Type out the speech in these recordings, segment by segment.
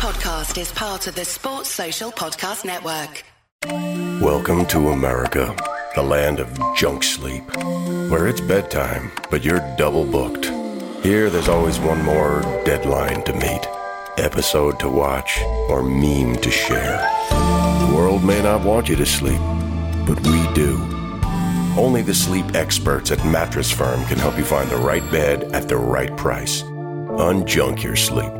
podcast is part of the Sports Social Podcast Network. Welcome to America, the land of junk sleep, where it's bedtime, but you're double booked. Here, there's always one more deadline to meet, episode to watch, or meme to share. The world may not want you to sleep, but we do. Only the sleep experts at Mattress Firm can help you find the right bed at the right price. Unjunk your sleep.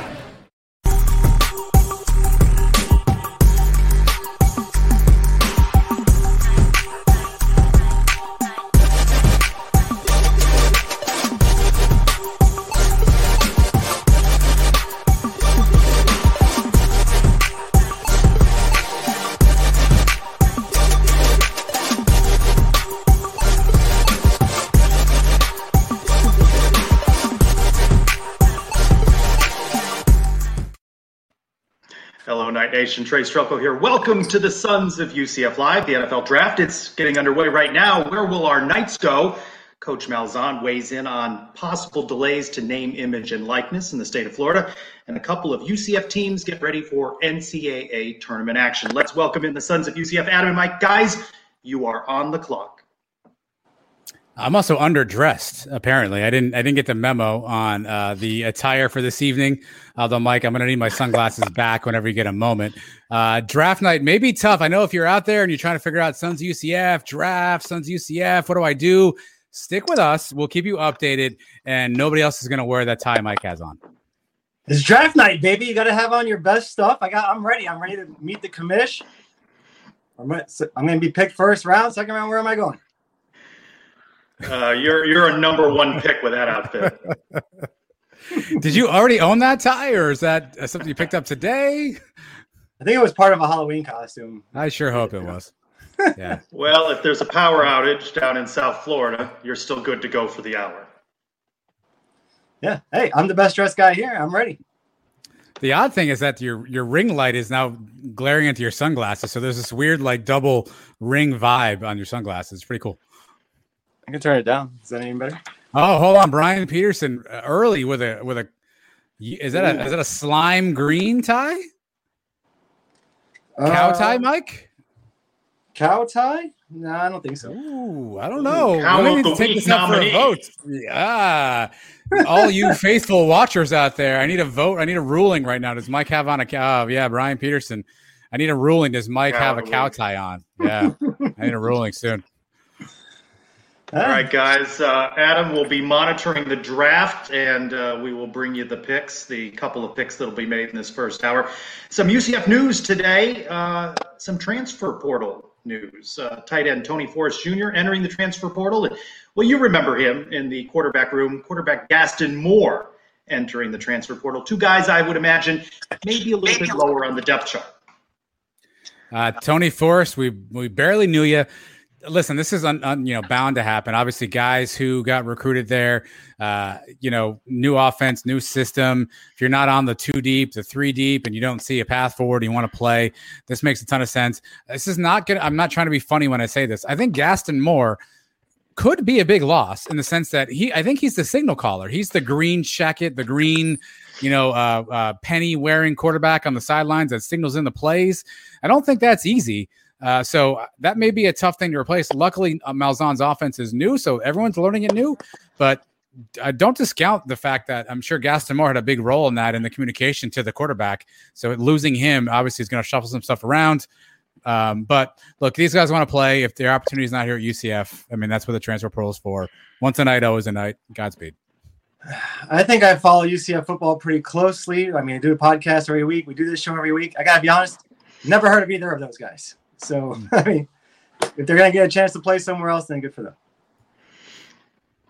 Nation. Trace Trylko here. Welcome to the Sons of UCF Live, the NFL Draft. It's getting underway right now. Where will our Knights go? Coach Malzahn weighs in on possible delays to name, image, and likeness in the state of Florida. And a couple of UCF teams get ready for NCAA tournament action. Let's welcome in the Sons of UCF, Adam and Mike. Guys, you are on the clock. I'm also underdressed. Apparently, I didn't. I didn't get the memo on uh, the attire for this evening. Although, Mike, I'm going to need my sunglasses back whenever you get a moment. Uh, draft night may be tough. I know if you're out there and you're trying to figure out Suns UCF draft, Suns UCF, what do I do? Stick with us. We'll keep you updated, and nobody else is going to wear that tie Mike has on. It's draft night, baby. You got to have on your best stuff. I got. I'm ready. I'm ready to meet the commish. I'm, I'm going to be picked first round, second round. Where am I going? Uh, you're you're a number one pick with that outfit. Did you already own that tie, or is that something you picked up today? I think it was part of a Halloween costume. I sure hope it was. Yeah. well, if there's a power outage down in South Florida, you're still good to go for the hour. Yeah. Hey, I'm the best dressed guy here. I'm ready. The odd thing is that your your ring light is now glaring into your sunglasses, so there's this weird like double ring vibe on your sunglasses. It's pretty cool. I can turn it down. Is that any better? Oh, hold on, Brian Peterson uh, early with a with a. Is that a is that a slime green tie? Cow Uh, tie, Mike? Cow tie? No, I don't think so. Ooh, I don't know. Cow We of need to take this up for a vote. Yeah, all you faithful watchers out there, I need a vote. I need a ruling right now. Does Mike have on a cow? Oh, yeah, Brian Peterson. I need a ruling. Does Mike Cow have a cow tie on? Yeah, I need a ruling soon. All right, guys. Uh, Adam will be monitoring the draft, and uh, we will bring you the picks, the couple of picks that will be made in this first hour. Some UCF news today, uh, some transfer portal news. Uh, tight end Tony Forrest Jr. entering the transfer portal. Well, you remember him in the quarterback room, quarterback Gaston Moore entering the transfer portal. Two guys I would imagine maybe a little bit lower on the depth chart. Uh, Tony Forrest, we we barely knew you. Listen, this is un, un, you know bound to happen. Obviously, guys who got recruited there, uh, you know, new offense, new system. If you're not on the two deep, the three deep, and you don't see a path forward, you want to play. This makes a ton of sense. This is not good. I'm not trying to be funny when I say this. I think Gaston Moore could be a big loss in the sense that he. I think he's the signal caller. He's the green jacket, the green you know, uh, uh, penny wearing quarterback on the sidelines that signals in the plays. I don't think that's easy. Uh, so that may be a tough thing to replace. Luckily, uh, Malzahn's offense is new, so everyone's learning it new. But uh, don't discount the fact that I'm sure Gaston Moore had a big role in that in the communication to the quarterback. So losing him obviously is going to shuffle some stuff around. Um, but look, these guys want to play. If their opportunity is not here at UCF, I mean that's what the transfer portal is for. Once a Knight, always a Knight. Godspeed. I think I follow UCF football pretty closely. I mean, I do a podcast every week. We do this show every week. I gotta be honest, never heard of either of those guys. So I mean, if they're gonna get a chance to play somewhere else, then good for them.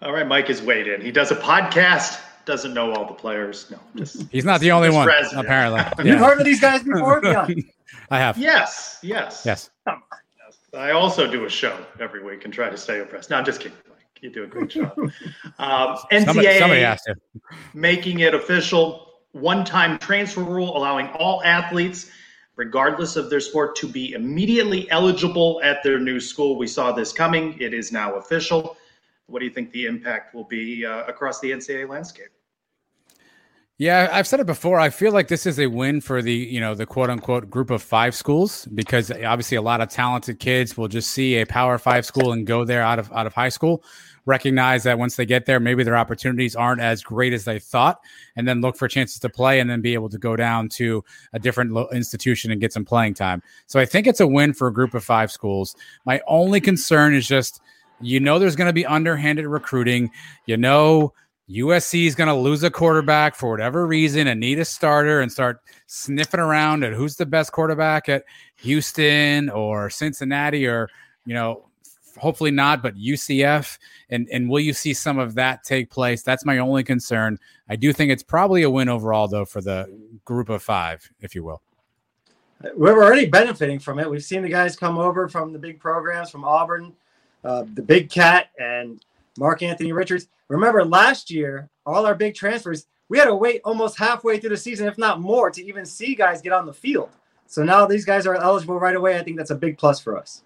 All right, Mike is weighed in. He does a podcast, doesn't know all the players. No, just, he's not the only one, resident. apparently. You've heard of these guys before? I have. Yes, yes. Yes. I also do a show every week and try to stay abreast. No, I'm just kidding. You do a great job. Um, NCAA somebody, somebody has to. making it official. One-time transfer rule allowing all athletes, regardless of their sport, to be immediately eligible at their new school. We saw this coming. It is now official. What do you think the impact will be uh, across the NCAA landscape? Yeah, I've said it before. I feel like this is a win for the, you know, the quote unquote group of five schools because obviously a lot of talented kids will just see a power five school and go there out of out of high school, recognize that once they get there, maybe their opportunities aren't as great as they thought, and then look for chances to play and then be able to go down to a different institution and get some playing time. So I think it's a win for a group of five schools. My only concern is just you know there's going to be underhanded recruiting. You know USC is going to lose a quarterback for whatever reason and need a starter and start sniffing around at who's the best quarterback at Houston or Cincinnati or, you know, hopefully not, but UCF. And, and will you see some of that take place? That's my only concern. I do think it's probably a win overall, though, for the group of five, if you will. We're already benefiting from it. We've seen the guys come over from the big programs from Auburn, uh, the Big Cat, and Mark Anthony Richards. Remember last year, all our big transfers, we had to wait almost halfway through the season, if not more, to even see guys get on the field. So now these guys are eligible right away. I think that's a big plus for us.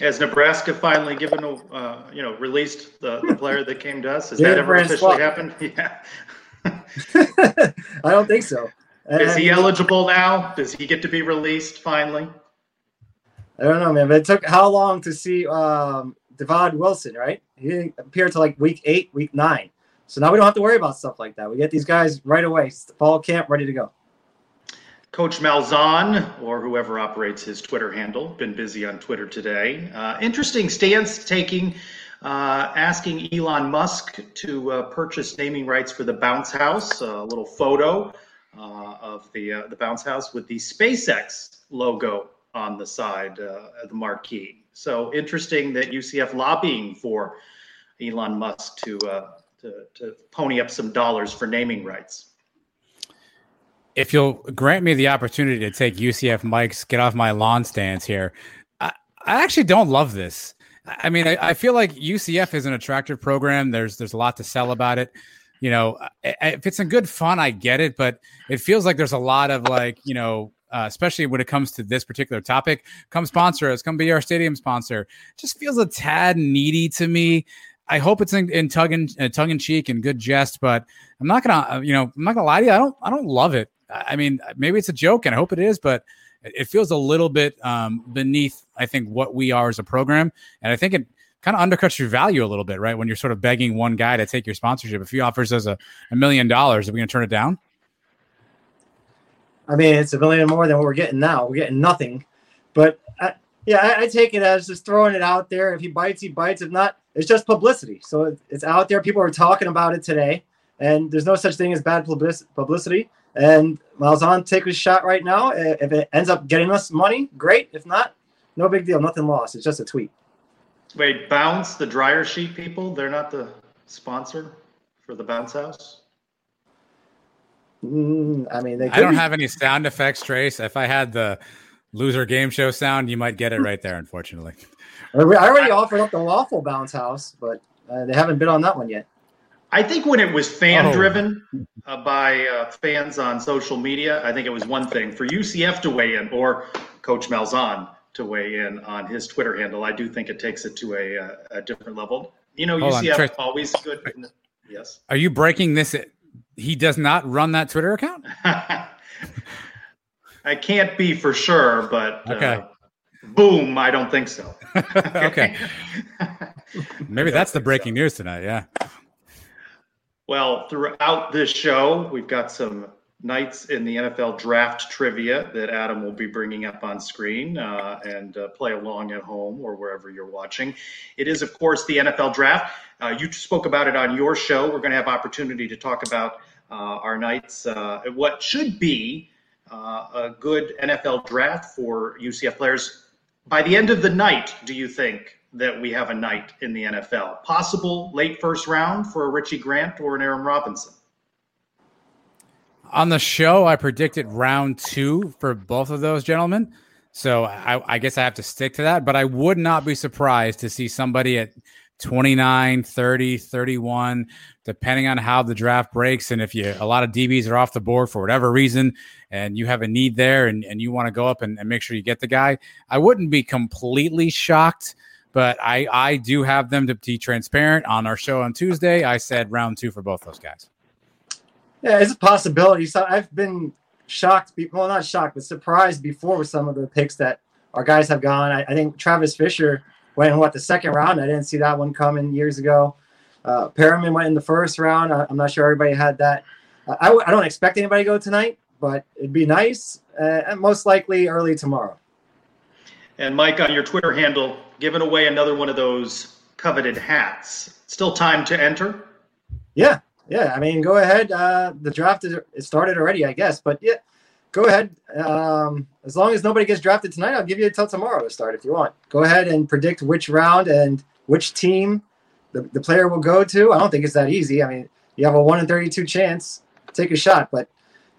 Has Nebraska finally given, uh, you know, released the, the player that came to us? Has that ever officially happened? Yeah. I don't think so. Is he eligible now? Does he get to be released finally? I don't know, man. But it took how long to see um, Divaad Wilson, right? He didn't appear to like week eight, week nine. So now we don't have to worry about stuff like that. We get these guys right away, fall camp, ready to go. Coach Malzahn, or whoever operates his Twitter handle, been busy on Twitter today. Uh, interesting stance taking, uh, asking Elon Musk to uh, purchase naming rights for the Bounce House. A little photo uh, of the uh, the Bounce House with the SpaceX logo on the side, uh, the marquee. So interesting that UCF lobbying for Elon Musk to, to, to pony up some dollars for naming rights. If you'll grant me the opportunity to take UCF Mike's get off my lawn stance here, I, I actually don't love this. I mean, I, I, feel like UCF is an attractive program. There's there's a lot to sell about it. You know, if it's in good fun, I get it, but it feels like there's a lot of like, you know, uh, especially when it comes to this particular topic. Come sponsor us. Come be our stadium sponsor. Just feels a tad needy to me. I hope it's in, in tongue and uh, tongue in cheek and good jest, but I'm not gonna, uh, you know, I'm not gonna lie to you. I don't, I don't love it. I mean, maybe it's a joke, and I hope it is, but it feels a little bit um, beneath, I think, what we are as a program, and I think it kind of undercuts your value a little bit, right? When you're sort of begging one guy to take your sponsorship, if he offers us a, a million dollars, are we going to turn it down? I mean, it's a million more than what we're getting now. We're getting nothing. But I, yeah, I, I, take it as just throwing it out there. If he bites, he bites. If not, it's just publicity. So it, it's out there. People are talking about it today, and there's no such thing as bad publicity. And Malzahn take his shot right now. If it ends up getting us money, great. If not, no big deal. Nothing lost. It's just a tweet. Wait, Bounce, the dryer sheet people, they're not the sponsor for the Bounce House? Mm, I mean, I don't be- have any sound effects, Trace. If I had the loser game show sound, you might get it right there. Unfortunately, I already offered up the waffle bounce house, but uh, they haven't been on that one yet. I think when it was fan driven oh. uh, by uh, fans on social media, I think it was one thing for UCF to weigh in or Coach Malzahn to weigh in on his Twitter handle. I do think it takes it to a, uh, a different level. You know, Hold UCF on, always good. The, yes. Are you breaking this he does not run that Twitter account? I can't be for sure, but uh, okay. Uh, boom, I don't think so. okay. Maybe that's the breaking news tonight. Yeah. Well, throughout this show, we've got some Knights in the NFL draft trivia that Adam will be bringing up on screen uh, and uh, play along at home or wherever you're watching. It is, of course, the NFL draft. Uh, you spoke about it on your show. We're going to have opportunity to talk about uh, our Knights, uh, what should be uh, a good NFL draft for UCF players. By the end of the night, do you think that we have a Knight in the NFL? Possible late first round for a Richie Grant or an Aaron Robinson? On the show, I predicted round two for both of those gentlemen. So I, I, guess I have to stick to that. But I would not be surprised to see somebody at 29, 30, 31, depending on how the draft breaks. And if you a lot of DBs are off the board for whatever reason, and you have a need there and, and you want to go up and, and make sure you get the guy, I wouldn't be completely shocked. But I, I do have them to be transparent on our show on Tuesday. I said round two for both those guys. Yeah, it's a possibility. So I've been shocked, well, not shocked, but surprised before with some of the picks that our guys have gone. I, I think Travis Fisher went in what the second round. I didn't see that one coming years ago. Uh, Perriman went in the first round. I, am not sure everybody had that. Uh, I, I don't expect anybody to go tonight, but it'd be nice. Uh, and most likely early tomorrow. And Mike, on your Twitter handle, giving away another one of those coveted hats. Still time to enter? Yeah, yeah. I mean, go ahead. Uh, the draft is started already, I guess. But yeah, go ahead. Um, as long as nobody gets drafted tonight, I'll give you until tomorrow to start if you want. Go ahead and predict which round and which team the, the player will go to. I don't think it's that easy. I mean, you have a one in thirty-two chance. Take a shot, but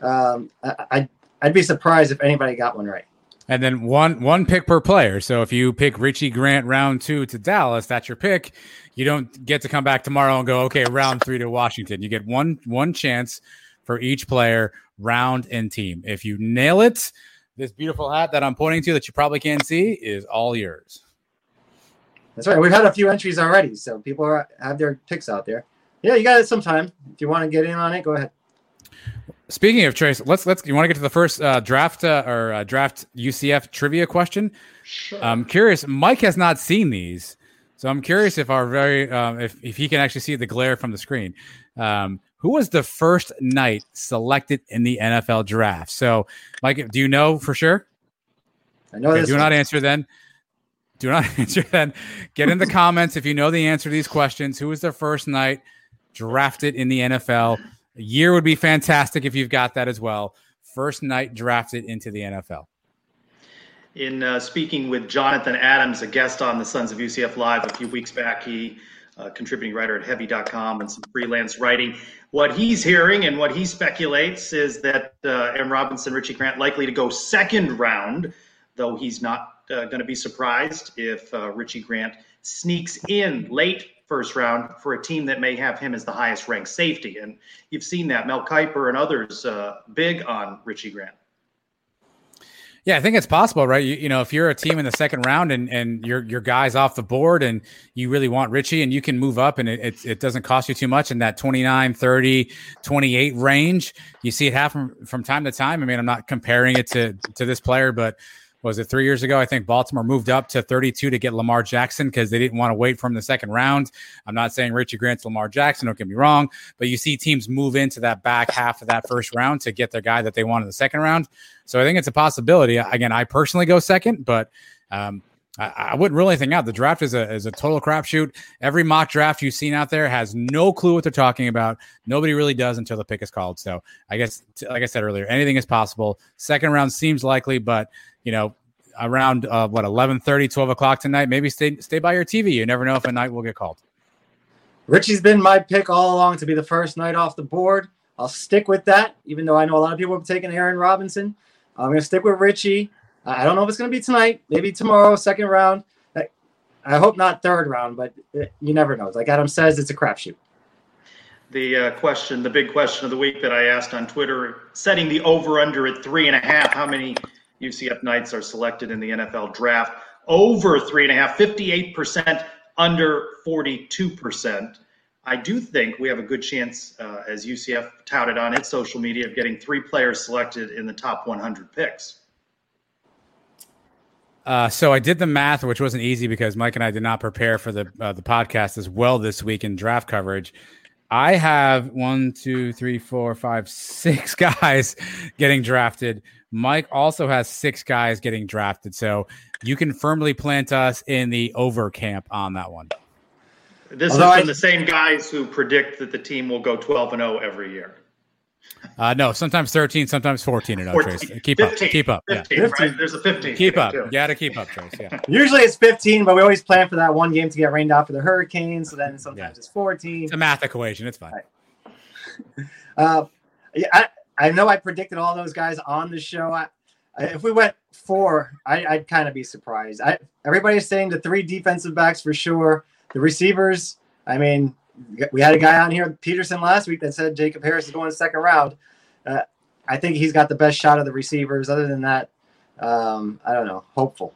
um, I, I'd I'd be surprised if anybody got one right. And then one one pick per player. So if you pick Richie Grant round two to Dallas, that's your pick. You don't get to come back tomorrow and go, okay, round three to Washington. You get one one chance for each player, round and team. If you nail it, this beautiful hat that I'm pointing to that you probably can't see is all yours. That's right. We've had a few entries already, so people are, have their picks out there. Yeah, you got it sometime. If you want to get in on it, go ahead. Speaking of Trace, let's let's. You want to get to the first uh, draft uh, or uh, draft UCF trivia question? Sure. I'm curious. Mike has not seen these, so I'm curious if our very um, if if he can actually see the glare from the screen. Um, who was the first Knight selected in the NFL draft? So, Mike, do you know for sure? I know. Okay, do not answer then. Do not answer then. Get in the comments if you know the answer to these questions. Who was the first Knight drafted in the NFL? A year would be fantastic if you've got that as well. First Knight drafted into the NFL. In uh, speaking with Jonathan Adams, a guest on the Sons of UCF Live a few weeks back, he uh, contributing writer at heavy.com and some freelance writing. What he's hearing and what he speculates is that uh, Aaron Robinson, Richie Grant likely to go second round, though he's not uh, going to be surprised if uh, Richie Grant sneaks in late first round for a team that may have him as the highest ranked safety. And you've seen that Mel Kiper and others uh, big on Richie Grant. Yeah, I think it's possible, right? You, you, know, if you're a team in the second round and, and your your guys off the board and you really want Richie and you can move up and it, it, it, doesn't cost you too much in that 29, 30, 28 range, you see it happen from time to time. I mean, I'm not comparing it to to this player, but was it three years ago? I think Baltimore moved up to 32 to get Lamar Jackson because they didn't want to wait from the second round. I'm not saying Richie Grant's Lamar Jackson, don't get me wrong, but you see teams move into that back half of that first round to get their guy that they want in the second round. So I think it's a possibility. Again, I personally go second, but um, I, I, wouldn't rule anything out. The draft is a is a total crapshoot. Every mock draft you've seen out there has no clue what they're talking about. Nobody really does until the pick is called. So I guess, like I said earlier, anything is possible. Second round seems likely, but you know, around uh, what 11 30 12 o'clock tonight maybe stay stay by your tv you never know if a Knight will get called. Richie's been my pick all along to be the first Knight off the board. I'll stick with that even though i know a lot of people have taken aaron robinson. I'm going to stick with richie. I don't know if it's going to be tonight maybe tomorrow second round. I hope not third round but you never know. Like adam says it's a crapshoot. The uh, question, the big question of the week that I asked on Twitter, setting the over under at three and a half. How many UCF Knights are selected in the NFL draft. Over three and a half, 58%, under 42%. I do think we have a good chance, uh, as UCF touted on its social media, of getting three players selected in the top 100 picks. Uh, so I did the math, which wasn't easy because Mike and I did not prepare for the uh, the podcast as well this week in draft coverage. I have one, two, three, four, five, six guys getting drafted. Mike also has six guys getting drafted. So you can firmly plant us in the over camp on that one. This Although is from I, the same guys who predict that the team will go 12 and 0 every year. Uh, no, sometimes 13, sometimes 14 and 0, 14, Trace. Keep 15, up. Keep up. 15, yeah. Right? There's a 15. Keep up. You got to keep up, Trace. Yeah. Usually it's 15, but we always plan for that one game to get rained out for the Hurricanes. So then sometimes yeah. it's 14. It's a math equation. It's fine. Right. Uh, yeah, I, I know I predicted all those guys on the show. I, if we went four, I, would kind of be surprised. I, everybody's saying the three defensive backs for sure. The receivers, I mean, we had a guy on here, Peterson, last week that said Jacob Harris is going second round. Uh, I think he's got the best shot of the receivers. Other than that, um, I don't know. Hopeful.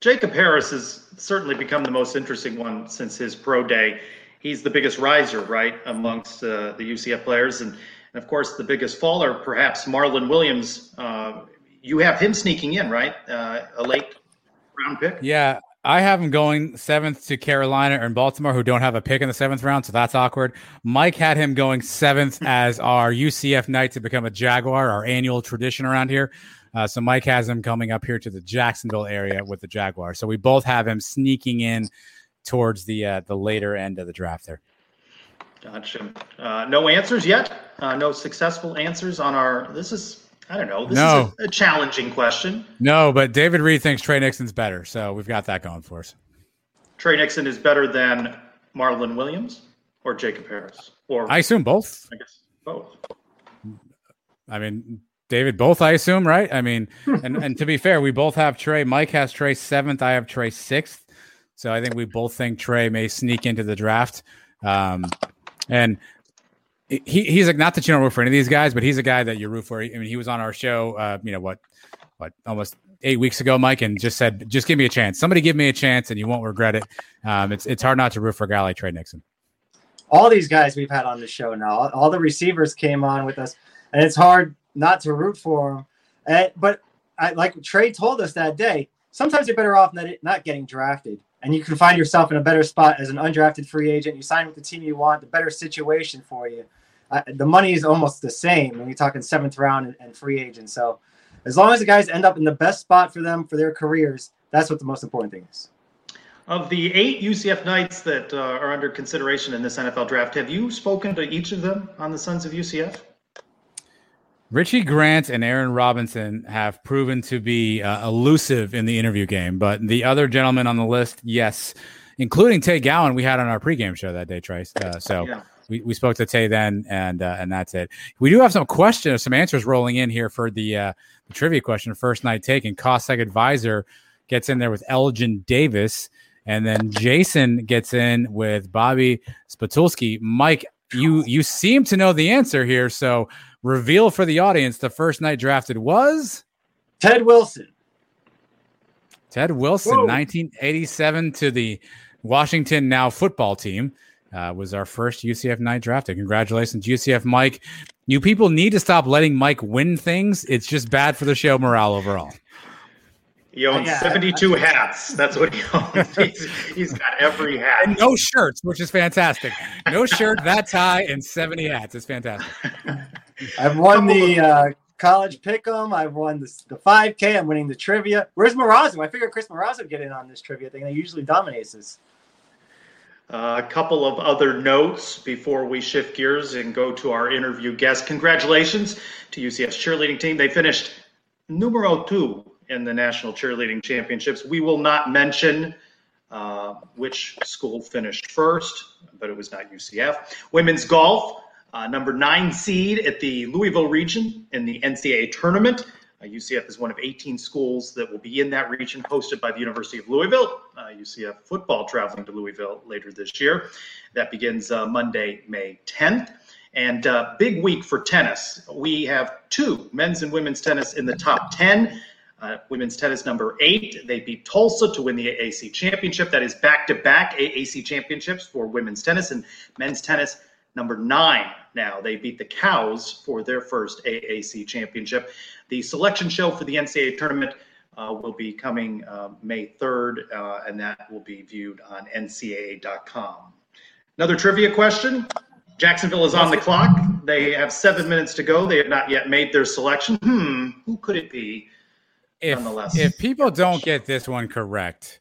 Jacob Harris has certainly become the most interesting one since his pro day. He's the biggest riser, right, amongst uh, the UCF players, and, and, of course the biggest faller, perhaps Marlon Williams. Uh, you have him sneaking in, right? Uh, a late round pick. Yeah, I have him going seventh to Carolina and Baltimore, who don't have a pick in the seventh round, so that's awkward. Mike had him going seventh as our UCF Knight to become a Jaguar, our annual tradition around here. Uh, so Mike has him coming up here to the Jacksonville area with the Jaguar. So we both have him sneaking in towards the uh, the later end of the draft there. Gotcha. Uh, no answers yet. Uh, no successful answers on our. This is I don't know. This no. is a, a, challenging question. No, but David Reed thinks Tre Nixon's better, so we've got that going for us. Tre Nixon is better than Marlon Williams or Jacob Harris, or I assume both. I guess both. I mean, David, both. I assume, right? I mean, and and to be fair, we both have Tre. Mike has Tre seventh. I have Tre sixth. So I think we both think Tre may sneak into the draft. Um, and he, he's like not that you don't root for any of these guys, but he's a guy that you root for. I mean, he was on our show, uh, you know what, what almost eight weeks ago, Mike, and just said, just give me a chance. Somebody give me a chance, and you won't regret it. Um, it's it's hard not to root for a guy like Tre Nixon. All these guys we've had on the show now, all the receivers came on with us, and it's hard not to root for them. And, but I, like Tre told us that day, sometimes you're better off not, not getting drafted and you can find yourself in a better spot as an undrafted free agent. You sign with the team you want, the better situation for you. Uh, the money is almost the same when you're talking seventh round and, and, free agent. So, as long as the guys end up in the best spot for them for their careers, that's what the most important thing is. Of the eight UCF Knights that uh, are under consideration in this NFL draft, have you spoken to each of them on the Sons of UCF? Richie Grant and Aaron Robinson have proven to be uh, elusive in the interview game, but the other gentlemen on the list, yes, including Tay Gowan, we had on our pregame show that day, Trace. Uh, so yeah. we, we spoke to Tay then, and uh, and that's it. We do have some questions, some answers rolling in here for the, uh, the trivia question. First Knight taken, Cossack advisor gets in there with Elgin Davis, and then Jason gets in with Bobby Spatulski. Mike, you you seem to know the answer here, so reveal for the audience the first Knight drafted was Ted Wilson. Ted Wilson, Whoa. 1987 to the Washington now football team. Uh, was our first UCF Knight drafted. Congratulations, UCF Mike. You people need to stop letting Mike win things. It's just bad for the show morale overall. He owns yeah, 72 I, I, hats. That's what he owns. he's, he's got every hat. And no shirts, which is fantastic. No shirt, that tie, and 70 hats. It's fantastic. I've won the uh, college pick'em. I've won the, the 5K. I'm winning the trivia. Where's Morazzo? I figured Chris Morazzo would get in on this trivia thing. He usually dominates this. Uh, a couple of other notes before we shift gears and go to our interview guest. Congratulations to UCF's cheerleading team. They finished numero two in the National Cheerleading Championships. We will not mention uh, which school finished first, but it was not UCF. Women's golf, uh, number nine seed at the Louisville region in the NCAA tournament. Uh, UCF is one of 18 schools that will be in that region, hosted by the University of Louisville. UCF uh, football traveling to Louisville later this year. That begins uh, Monday, May 10th. And uh, big week for tennis. We have two men's and women's tennis in the top 10. Uh, women's tennis number eight, they beat Tulsa to win the AAC championship. That is back to back AAC championships for women's tennis and men's tennis number nine. Now they beat the Cows for their first AAC championship. The selection show for the NCAA tournament uh, will be coming uh, May 3rd, uh, and that will be viewed on ncaa.com. Another trivia question. Jacksonville is on the clock. They have seven minutes to go. They have not yet made their selection. Hmm, who could it be? if if people don't get this one correct,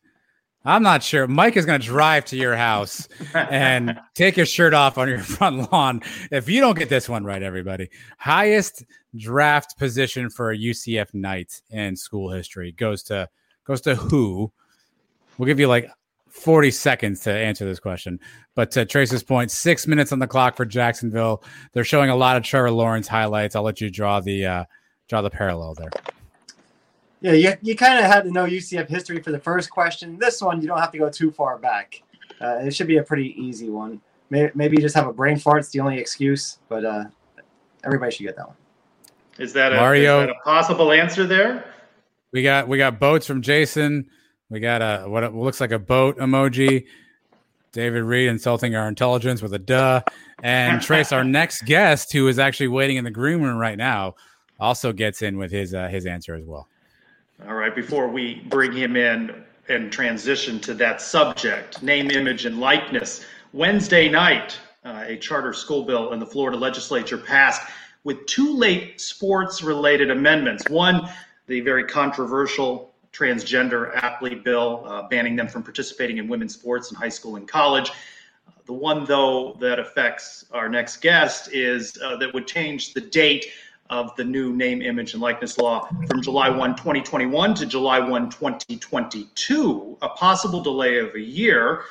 I'm not sure. Mike is going to drive to your house and take your shirt off on your front lawn if you don't get this one right, everybody. Highest draft position for a UCF Knight in school history goes to goes to who? We'll give you like 40 seconds to answer this question. But to Trace's point, six minutes on the clock for Jacksonville. They're showing a lot of Trevor Lawrence highlights. I'll let you draw the uh, draw the parallel there. Yeah, you, you kind of had to know UCF history for the first question. This one, you don't have to go too far back. Uh, it should be a pretty easy one. Maybe, maybe you just have a brain fart. It's the only excuse, but uh, everybody should get that one. Is that a, Mario, is that a possible answer there? We got we got boats from Jason. We got a what looks like a boat emoji. David Reed insulting our intelligence with a duh. And Trace, our next guest, who is actually waiting in the green room right now, also gets in with his uh, his answer as well. All right, before we bring him in and transition to that subject, name, image, and likeness, Wednesday night, uh, a charter school bill in the Florida legislature passed with two late sports related amendments. One, the very controversial transgender athlete bill, uh, banning them from participating in women's sports in high school and college. The one, though, that affects our next guest is uh, that would change the date of the new name, image, and likeness law from July 1, 2021 to July 1, 2022, a possible delay of a year.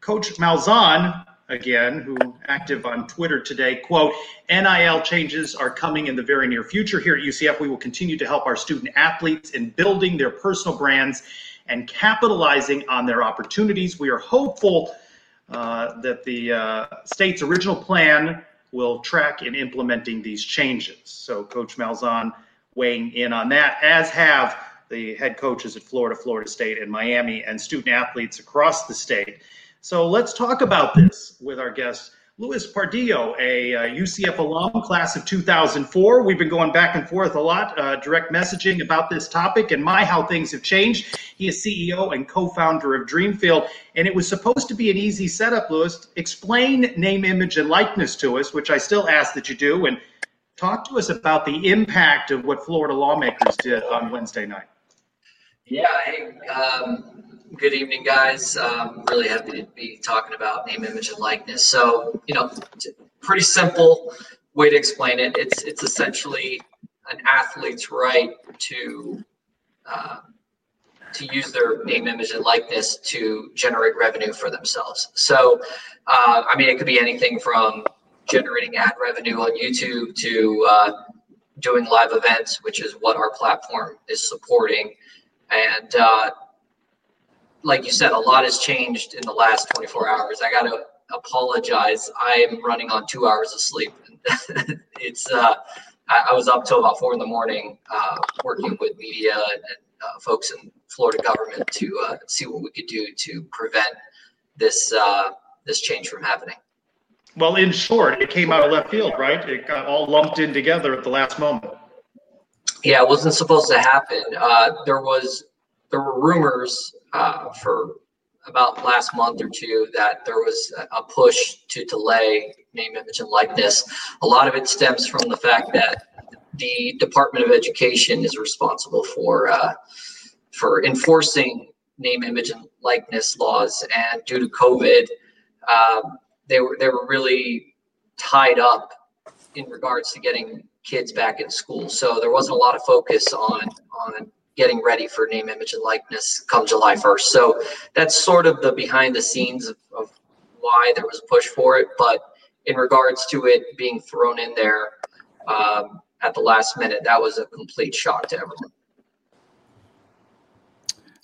Coach Malzahn, again, who active on Twitter today, quote, NIL changes are coming in the very near future. Here at UCF, we will continue to help our student athletes in building their personal brands and capitalizing on their opportunities. We are hopeful uh, that the uh, state's original plan will track in implementing these changes. So Coach Malzahn weighing in on that, as have the head coaches at Florida, Florida State, and Miami, and student athletes across the state. So let's talk about this with our guest, Luis Pardillo, a uh, UCF alum, class of 2004. We've been going back and forth a lot, uh, direct messaging about this topic and my how things have changed. He is CEO and co-founder of Dreamfield, and it was supposed to be an easy setup. Luis, explain name, image, and likeness to us, which I still ask that you do, and talk to us about the impact of what Florida lawmakers did on Wednesday night. Yeah, hey, um, Good evening, guys. Um, really happy to be talking about name, image, and likeness. So, you know, pretty simple way to explain it. It's it's essentially an athlete's right to uh, to use their name, image, and likeness to generate revenue for themselves. So, uh, I mean, it could be anything from generating ad revenue on YouTube to uh, doing live events, which is what our platform is supporting, and uh, like you said, a lot has changed in the last 24 hours. I got to apologize. I am running on two hours of sleep. it's uh, I, I, was up till about four in the morning, uh, working with media and, and uh, folks in Florida government to uh, see what we could do to prevent this uh, this change from happening. Well, in short, it came out of left field, right? It got all lumped in together at the last moment. Yeah, it wasn't supposed to happen. Uh, there was there were rumors uh, for about last month or two that there was a push to delay name, image, and likeness. A lot of it stems from the fact that the Department of Education is responsible for uh, for enforcing name, image, and likeness laws, and due to COVID, um, they were they were really tied up in regards to getting kids back in school. So there wasn't a lot of focus on on getting ready for name, image, and likeness come July 1st. So that's sort of the behind the scenes of, of why there was a push for it. But in regards to it being thrown in there um, at the last minute, that was a complete shock to everyone.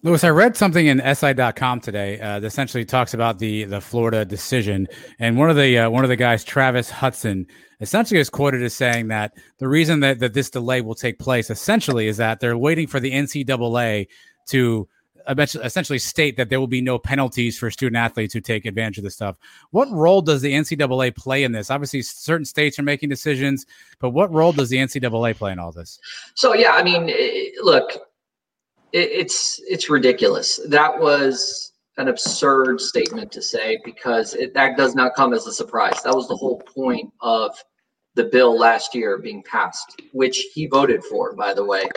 Luis, I read something in SI.com today uh, that essentially talks about the the Florida decision, and one of the uh, one of the guys, Travis Hutson, essentially is quoted as saying that the reason that, that this delay will take place essentially is that they're waiting for the NCAA to essentially state that there will be no penalties for student athletes who take advantage of this stuff. What role does the NCAA play in this? Obviously, certain states are making decisions, but what role does the NCAA play in all this? So, yeah, I mean, look, it's it's ridiculous. That was an absurd statement to say because it, that does not come as a surprise. That was the whole point of the bill last year being passed, which he voted for, by the way.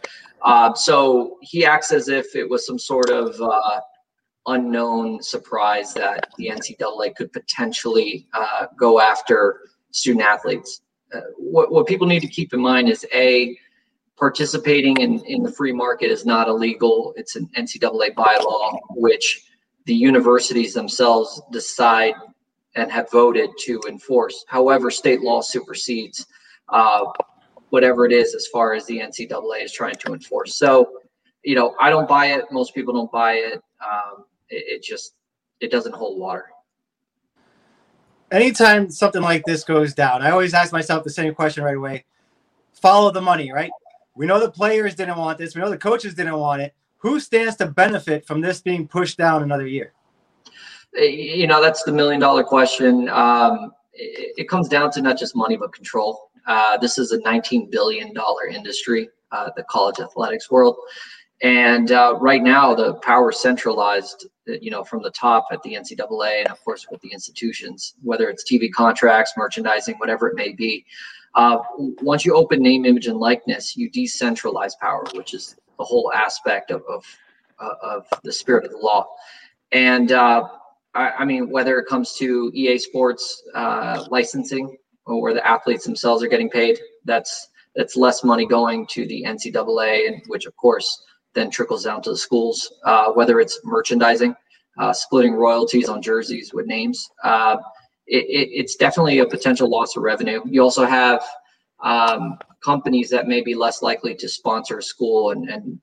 Uh, so he acts as if it was some sort of uh, unknown surprise that the NCAA could potentially uh, go after student athletes. Uh, what, what people need to keep in mind is a participating in, in the free market is not illegal. It's an NCAA bylaw, which the universities themselves decide and have voted to enforce. However, state law supersedes uh, whatever it is as far as the NCAA is trying to enforce. So, you know, I don't buy it. Most people don't buy it. Um, it, it just it doesn't hold water. Anytime something like this goes down, I always ask myself the same question right away. Follow the money, right? We know the players didn't want this. We know the coaches didn't want it. Who stands to benefit from this being pushed down another year? You know, that's the million dollar question. Um, it, it, comes down to not just money, but control. Uh, this is a $19 billion industry, uh, the college athletics world. And uh, right now, the power centralized, uh, you know, from the top at the NCAA and, of course, with the institutions, whether it's TV contracts, merchandising, whatever it may be. Uh, once you open name, image, and likeness, you decentralize power, which is the whole aspect of of, uh, of the spirit of the law. And uh, I, I, mean, whether it comes to EA Sports uh, licensing or where the athletes themselves are getting paid, that's that's less money going to the NCAA, and which of course then trickles down to the schools. Uh, whether it's merchandising, splitting royalties on jerseys with names it, it, it's definitely a potential loss of revenue. You also have um, companies that may be less likely to sponsor a school and, and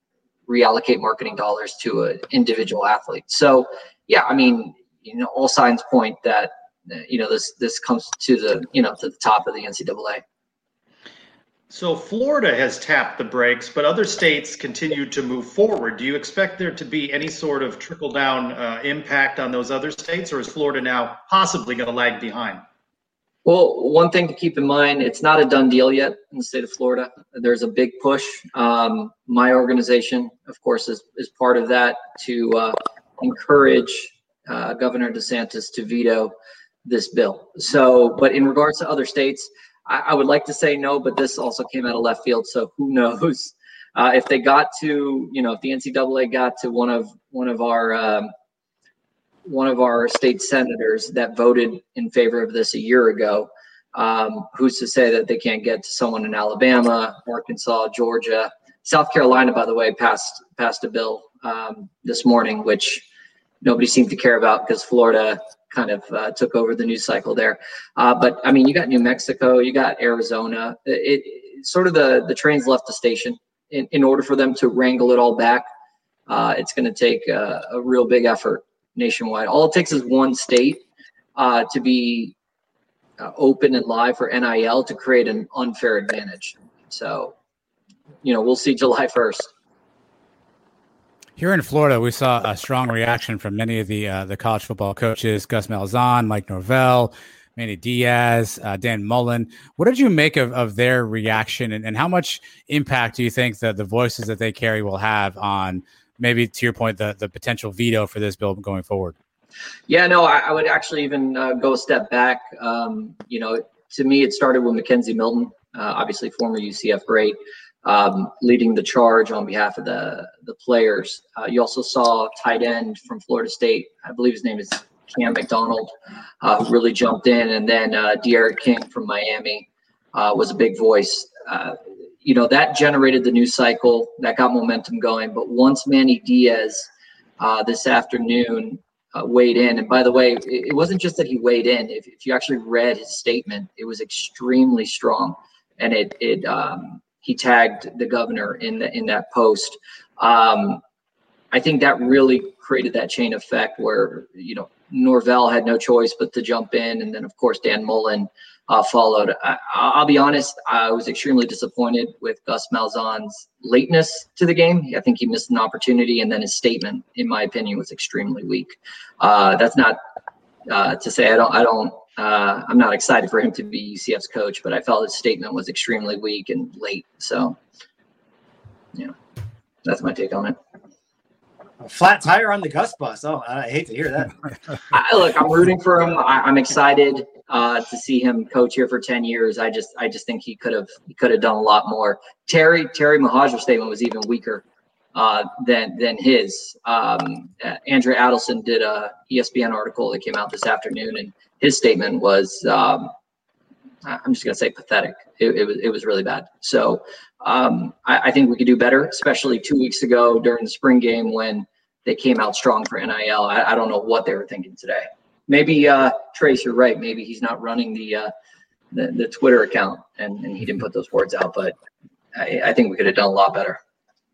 reallocate marketing dollars to an individual athlete. So, yeah, I mean, you know, all signs point that you know this this comes to the you know to the top of the NCAA. So Florida has tapped the brakes, but other states continue to move forward. Do you expect there to be any sort of trickle down uh, impact on those other states, or is Florida now possibly going to lag behind? Well, one thing to keep in mind, it's not a done deal yet in the state of Florida. There's a big push. Um, my organization, of course, is, is part of that to uh, encourage uh, Governor DeSantis to veto this bill. So, but in regards to other states, I, I, would like to say no, but this also came out of left field, so who knows? Uh, if they got to, you know, if the NCAA got to one of one of our um, one of our state senators that voted in favor of this a year ago, um, who's to say that they can't get to someone in Alabama, Arkansas, Georgia, South Carolina? By the way, passed passed a bill um, this morning, which nobody seemed to care about because Florida kind of uh, took over the news cycle there. Uh, but I mean, you got New Mexico, you got Arizona. It, it sort of the the trains left the station. In, in order for them to wrangle it all back, uh, it's going to take a, a, real big effort nationwide. All it takes is one state uh, to be uh, open and live for NIL to create an unfair advantage. So, you know, we'll see July first. Here in Florida, we saw a strong reaction from many of the uh, the college football coaches: Gus Malzahn, Mike Norvell, Manny Diaz, uh, Dan Mullen. What did you make of, of their reaction, and, and how much impact do you think that the voices that they carry will have on maybe, to your point, the the potential veto for this bill going forward? Yeah, no, I, I would actually even uh, go a step back. Um, you know, to me, it started with McKenzie Milton, uh, obviously former UCF great um, leading the charge on behalf of the the players. Uh, you also saw tight end from Florida State. I believe his name is Cam McDonald, uh, who really jumped in, and then uh, King from Miami uh, was a big voice. Uh, you know that generated the news cycle that got momentum going. But once Manny Diaz uh, this afternoon uh, weighed in. And by the way, it, it, wasn't just that he weighed in. If, if, you actually read his statement, it was extremely strong, and it it um, he tagged the governor in the, in that post. Um, I think that really created that chain effect where you know Norvell had no choice but to jump in, and then of course Dan Mullen uh, followed. I, will be honest, I was extremely disappointed with Gus Malzahn's lateness to the game. I think he missed an opportunity, and then his statement, in my opinion, was extremely weak. Uh, that's not uh, to say I don't I don't uh, I'm not excited for him to be UCF's coach, but I felt his statement was extremely weak and late. So, yeah, that's my take on it. A flat tire on the Gus bus. Oh, I hate to hear that. I, look, I'm rooting for him. I, am excited uh, to see him coach here for 10 years. I just, I just think he could have, he could have done a lot more. Terry, Terry Mohajir's statement was even weaker uh, than than his. Um, uh, Andrea Adelson did a ESPN article that came out this afternoon, and his statement was, um, I'm just going to say pathetic. It, it, was it was really bad. So um, I, I, think we could do better, especially two weeks ago during the spring game when they came out strong for NIL. I, I don't know what they were thinking today. Maybe uh, Trace, you're right. Maybe he's not running the uh, the, the, Twitter account and, and he didn't put those words out. But I, I think we could have done a lot better.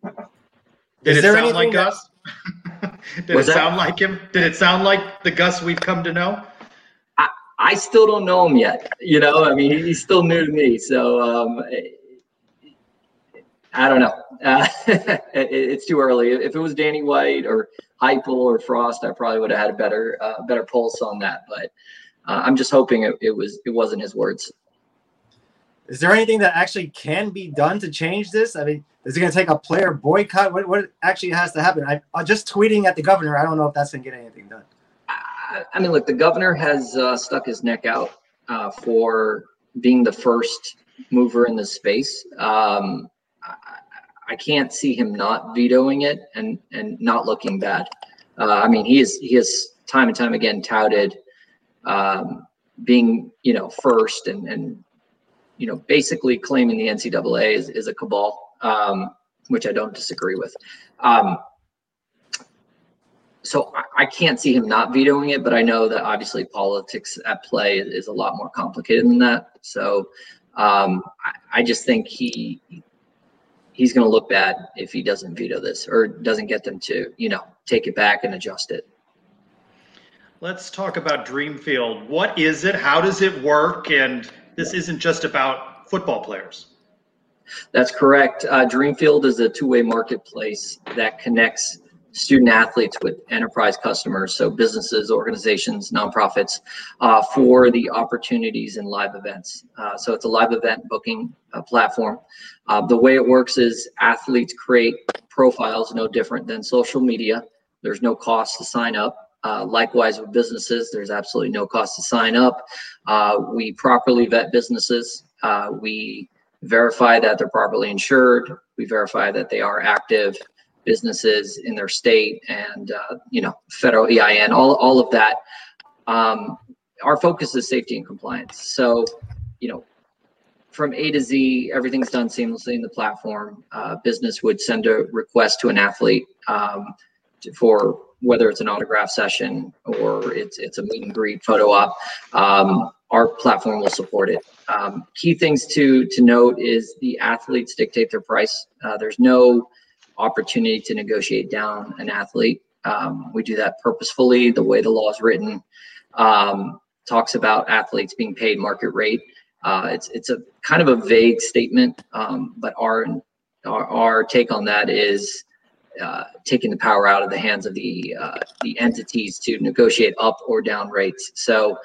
Did Is it sound like Gus? Did it sound like him? Did it sound like the Gus we've come to know? I, still don't know him yet. You know, I mean, he's still new to me. So um, I don't know. Uh, it's too early. If it was Danny White or Heupel or Frost, I probably would have had a better uh, better pulse on that. But uh, I'm just hoping it, it was it wasn't his words. Is there anything that actually can be done to change this? I mean, is it going to take a player boycott? What, what actually has to happen? I, am just tweeting at the governor. I don't know if that's going to get anything done. I, mean, look, the governor has uh, stuck his neck out uh, for being the first mover in this space. Um, I, I, can't see him not vetoing it and and not looking bad. Uh, I mean, he is he has time and time again touted um, being you know first and and you know basically claiming the NCAA is, is a cabal um, which I don't disagree with. Um, so I, I, can't see him not vetoing it, but I know that obviously politics at play is, is a lot more complicated than that. So um, I, I, just think he he's going to look bad if he doesn't veto this or doesn't get them to you know take it back and adjust it. Let's talk about Dreamfield. What is it? How does it work? And this isn't just about football players. That's correct. Uh, Dreamfield is a two-way marketplace that connects student athletes with enterprise customers, so businesses, organizations, nonprofits, uh, for the opportunities in live events. Uh, so it's a live event booking uh, platform. Uh, the way it works is athletes create profiles no different than social media. There's no cost to sign up. Uh, likewise with businesses, there's absolutely no cost to sign up. Uh, we properly vet businesses. we verify that they're properly insured. We verify that they are active businesses in their state and, uh, you know, federal EIN, all, all of that. Um, our focus is safety and compliance. So, you know, from A to Z, everything's done seamlessly in the platform. Uh, business would send a request to an athlete um, to, for whether it's an autograph session or it's it's a meet and greet photo op. Um, our platform will support it. Um, key things to to note is the athletes dictate their price. Uh, there's no opportunity to negotiate down an athlete. Um, we do that purposefully. The way the law is written um, talks about athletes being paid market rate. Uh, it's it's a kind of a vague statement, um, but our, our, our take on that is uh, taking the power out of the hands of the uh, the entities to negotiate up or down rates. So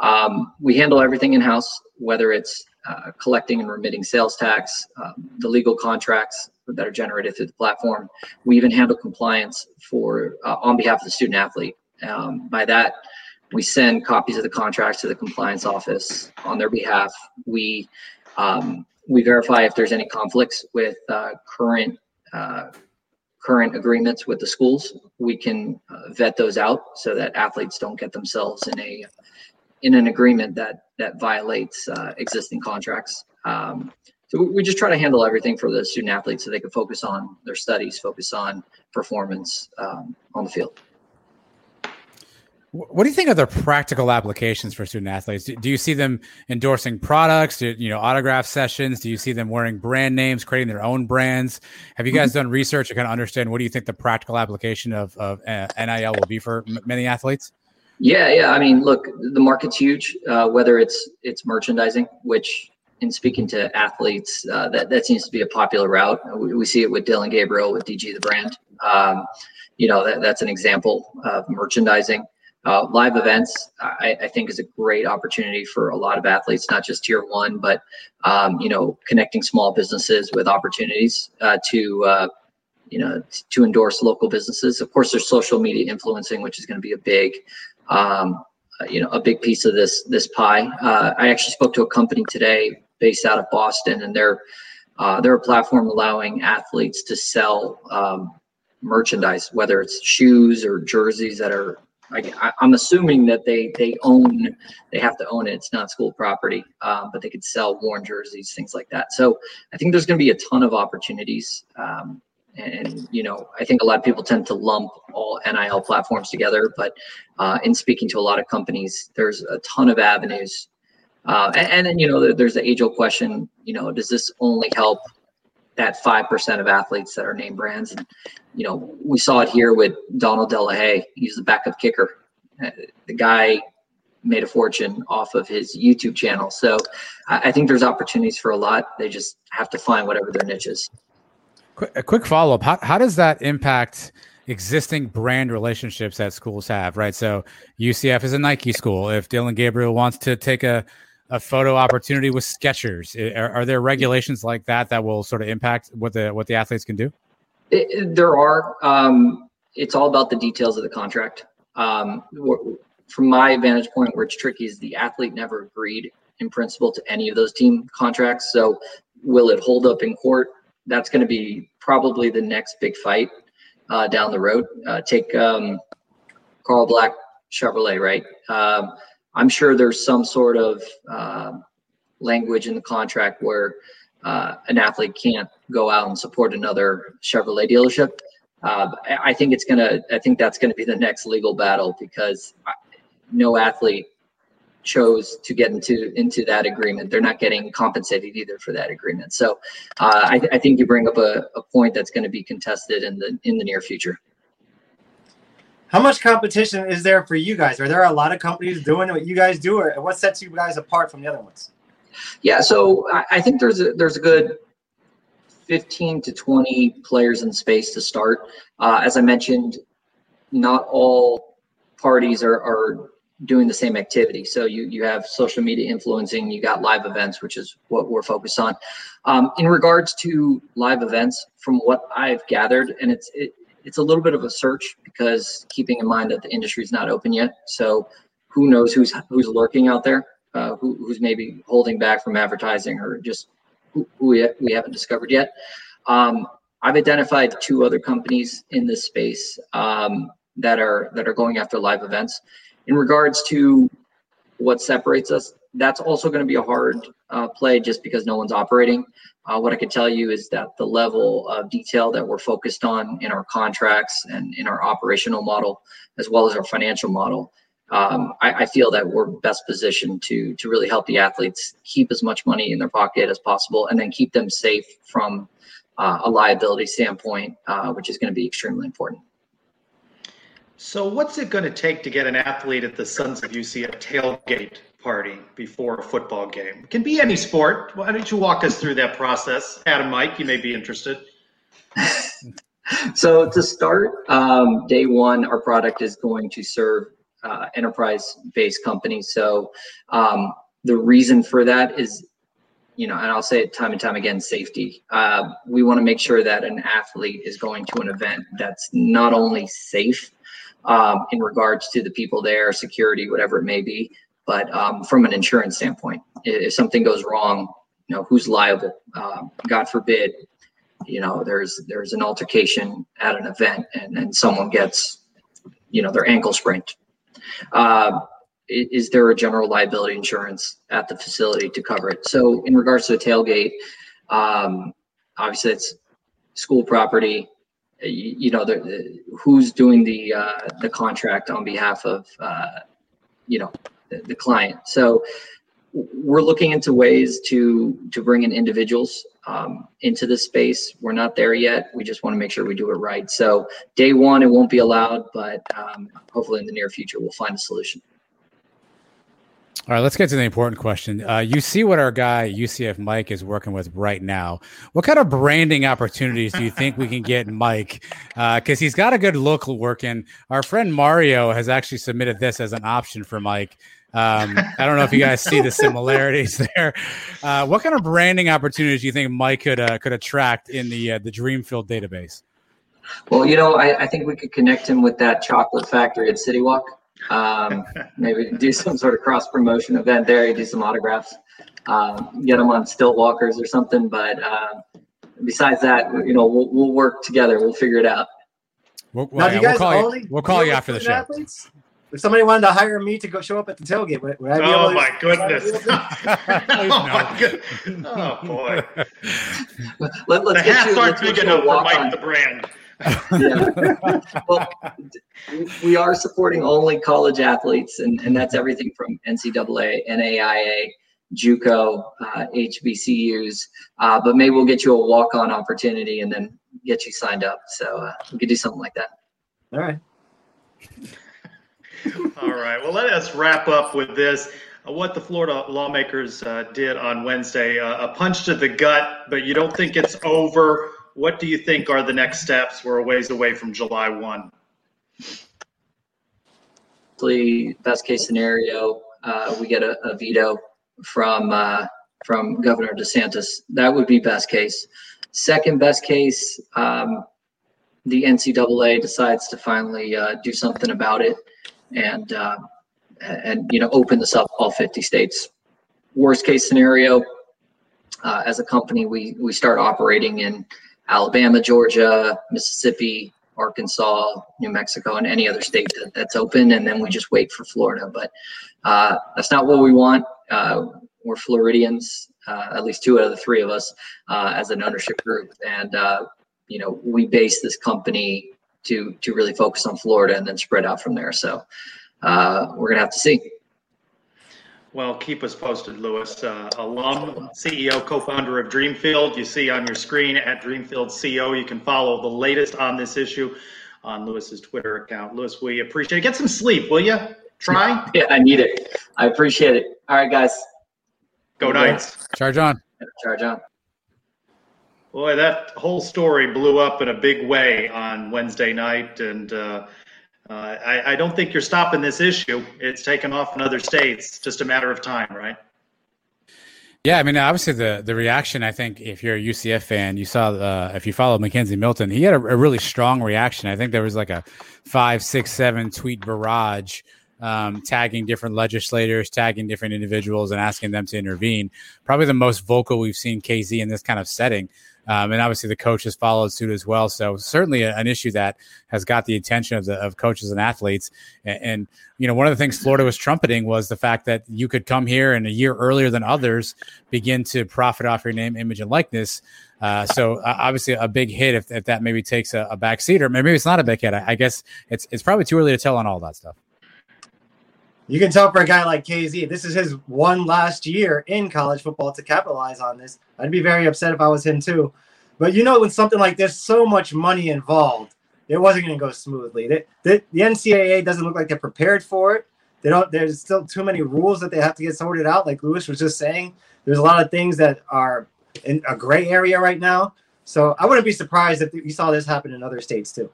um, we handle everything in house, whether it's uh, collecting and remitting sales tax, um, the legal contracts that are generated through the platform. We even handle compliance for uh, on behalf of the student athlete. Um, by that, we send copies of the contracts to the compliance office on their behalf. We um, we verify if there's any conflicts with uh, current uh, current agreements with the schools. We can uh, vet those out so that athletes don't get themselves in a in an agreement that that violates uh, existing contracts. Um, so we just try to handle everything for the student athletes so they can focus on their studies, focus on performance um, on the field. What do you think of the practical applications for student athletes? Do, you see them endorsing products? Do, you know, autograph sessions? Do you see them wearing brand names, creating their own brands? Have you guys mm-hmm. done research to kind of understand what do you think the practical application of, of uh, NIL will be for many athletes? Yeah, yeah. I mean, look, the market's huge. Uh, whether it's it's merchandising, which in speaking to athletes, uh, that that seems to be a popular route. We, we, see it with Dillon Gabriel with DG the brand. Um, you know, that, that's an example of merchandising. Uh, live events, I, I, think, is a great opportunity for a lot of athletes, not just tier one, but um, you know, connecting small businesses with opportunities uh, to uh, you know to endorse local businesses. Of course, there's social media influencing, which is going to be a big um, you know, a big piece of this this pie. Uh, I actually spoke to a company today based out of Boston, and they're uh, they're a platform allowing athletes to sell um, merchandise, whether it's shoes or jerseys that are. I, I'm assuming that they they own, they have to own it. It's not school property, um, but they could sell worn jerseys, things like that. So I think there's going to be a ton of opportunities. Um, and you know, I think a lot of people tend to lump all NIL platforms together, but uh, in speaking to a lot of companies, there's a ton of avenues. Uh, and, and then you know, there's the age-old question. You know, does this only help that five percent of athletes that are name brands. And you know, we saw it here with Donald De La Haye. He's the backup kicker. Uh, the guy made a fortune off of his YouTube channel. So I, I think there's opportunities for a lot. They just have to find whatever their niche is. A quick follow up: how, how does that impact? existing brand relationships that schools have, right? So UCF is a Nike school. If Dillon Gabriel wants to take a a photo opportunity with Skechers? Are, are, there regulations like that that will sort of impact what the what the athletes can do? It, there are. Um, it's all about the details of the contract. Um, from my vantage point, where it's tricky is the athlete never agreed in principle to any of those team contracts. So, will it hold up in court? That's going to be probably the next big fight uh, down the road. Uh, take um, Carl Black Chevrolet, right? Um, I'm sure there's some sort of uh, language in the contract where uh, an athlete can't go out and support another Chevrolet dealership. Uh, I think it's gonna. I think that's gonna be the next legal battle because no athlete chose to get into into that agreement. They're not getting compensated either for that agreement. So uh, I, I, think you bring up a, a point that's going to be contested in the in the near future. How much competition is there for you guys? Are there a lot of companies doing what you guys do, or what sets you guys apart from the other ones? Yeah, so I think there's a there's a good 15 to 20 players in space to start. Uh, as I mentioned, not all parties are, are doing the same activity. So you you have social media influencing, you got live events, which is what we're focused on. Um, in regards to live events, from what I've gathered, and it's it, it's a little bit of a search because keeping in mind that the industry is not open yet. So who knows who's who's lurking out there, uh, who, who's maybe holding back from advertising or just who, who we, we haven't discovered yet. Um, I've identified two other companies in this space um, that are that are going after live events. In regards to what separates us, that's also going to be a hard uh, play just because no one's operating. Uh, what I can tell you is that the level of detail that we're focused on in our contracts and in our operational model, as well as our financial model, um, I, I, feel that we're best positioned to to really help the athletes keep as much money in their pocket as possible, and then keep them safe from uh, a liability standpoint, uh, which is going to be extremely important. So, what's it going to take to get an athlete at the Sons of UCF tailgate party before a football game. It can be any sport. Why don't you walk us through that process? Adam Mike, you may be interested. so to start, um, day one, our product is going to serve uh, enterprise-based companies. So um, the reason for that is, you know, and I'll say it time and time again, safety. Uh, we want to make sure that an athlete is going to an event that's not only safe um, in regards to the people there, security, whatever it may be, but um, from an insurance standpoint, if something goes wrong, you know who's liable. Um, God forbid, you know there's there's an altercation at an event and and someone gets, you know, their ankle sprained. Uh, is there a general liability insurance at the facility to cover it? So in regards to the tailgate, um, obviously it's school property. You, know, the, the, who's doing the uh, the contract on behalf of uh, you know the, client. So we're looking into ways to to bring in individuals um, into this space. We're not there yet. We just want to make sure we do it right. So day one, it won't be allowed, but um, hopefully in the near future, we'll find a solution. All right, let's get to the important question. Uh, you see what our guy UCF Mike is working with right now. What kind of branding opportunities do you think we can get Mike? Because uh, he's got a good look working. Our friend Mario has actually submitted this as an option for Mike. Um, I don't know if you guys see the similarities there. Uh, what kind of branding opportunities do you think Mike could uh, could attract in the uh, the Dreamfield database? Well, you know, I, I, think we could connect him with that chocolate factory at City Walk. Um, maybe do some sort of cross promotion event there. Do some autographs. Um, get them on stilt walkers or something. But uh, besides that, you know, we'll, we'll work together. We'll figure it out. We'll, well, now, yeah, we'll call only, you. We'll call you after the show. Athletes? If somebody wanted to hire me to go show up at the tailgate, would, would I be oh able my goodness! oh my goodness! Oh boy! Let, us the hats aren't big enough for Mike the brand. Yeah. Well, we are supporting only college athletes, and, and that's everything from NCAA, NAIA, JUCO, uh, HBCUs. Uh, but maybe we'll get you a walk-on opportunity and then get you signed up. So uh, we could do something like that. All right. All right. Well, let us wrap up with this. Uh, what the Florida lawmakers uh, did on Wednesday, uh, a punch to the gut, but you don't think it's over. What do you think are the next steps? We're a ways away from July 1. Best case scenario, uh, we get a, a veto from uh, from Governor DeSantis. That would be best case. Second best case, um, the NCAA decides to finally uh, do something about it and uh, and you know open this up all 50 states. Worst case scenario, uh, as a company, we we start operating in Alabama, Georgia, Mississippi, Arkansas, New Mexico, and any other state that, that's open, and then we just wait for Florida. But uh, that's not what we want. Uh, we're Floridians, uh, at least two out of the three of us, uh, as an ownership group, and uh, you know we base this company to to really focus on Florida and then spread out from there. So uh, we're gonna have to see. Well, keep us posted, Luis. Uh, alum, CEO, co-founder of Dreamfield. You see on your screen at Dreamfield CEO. You can follow the latest on this issue on Luis's Twitter account. Luis, we appreciate it. Get some sleep, will you? Try. yeah, I need it. I appreciate it. All right, guys. Go Knights. Charge on. Charge on. Boy, that whole story blew up in a big way on Wednesday night, and uh, uh, I, I, don't think you're stopping this issue. It's taken off in other states, just a matter of time, right? Yeah, I mean, obviously the the reaction. I think if you're a UCF fan, you saw uh, if you follow McKenzie Milton, he had a, a, really strong reaction. I think there was like a five, six, seven tweet barrage. Um, tagging different legislators, tagging different individuals, and asking them to intervene. Probably the most vocal we've seen KZ in this kind of setting. Um, and obviously the coaches followed suit as well. So certainly an issue that has got the attention of the of coaches and athletes. And, and, you know, one of the things Florida was trumpeting was the fact that you could come here and a year earlier than others begin to profit off your name, image, and likeness. Uh, so uh, obviously a big hit if, if that maybe takes a, a back seat or maybe it's not a big hit. I, I guess it's it's probably too early to tell on all that stuff you can tell for a guy like KZ, this is his one last year in college football to capitalize on this. I'd be very upset if I was him too. But you know, when something like this, so much money involved, it wasn't going to go smoothly. The, the, the NCAA doesn't look like they're prepared for it. They don't. There's still too many rules that they have to get sorted out. Like Luis was just saying, there's a lot of things that are in a gray area right now. So I wouldn't be surprised if you saw this happen in other states too.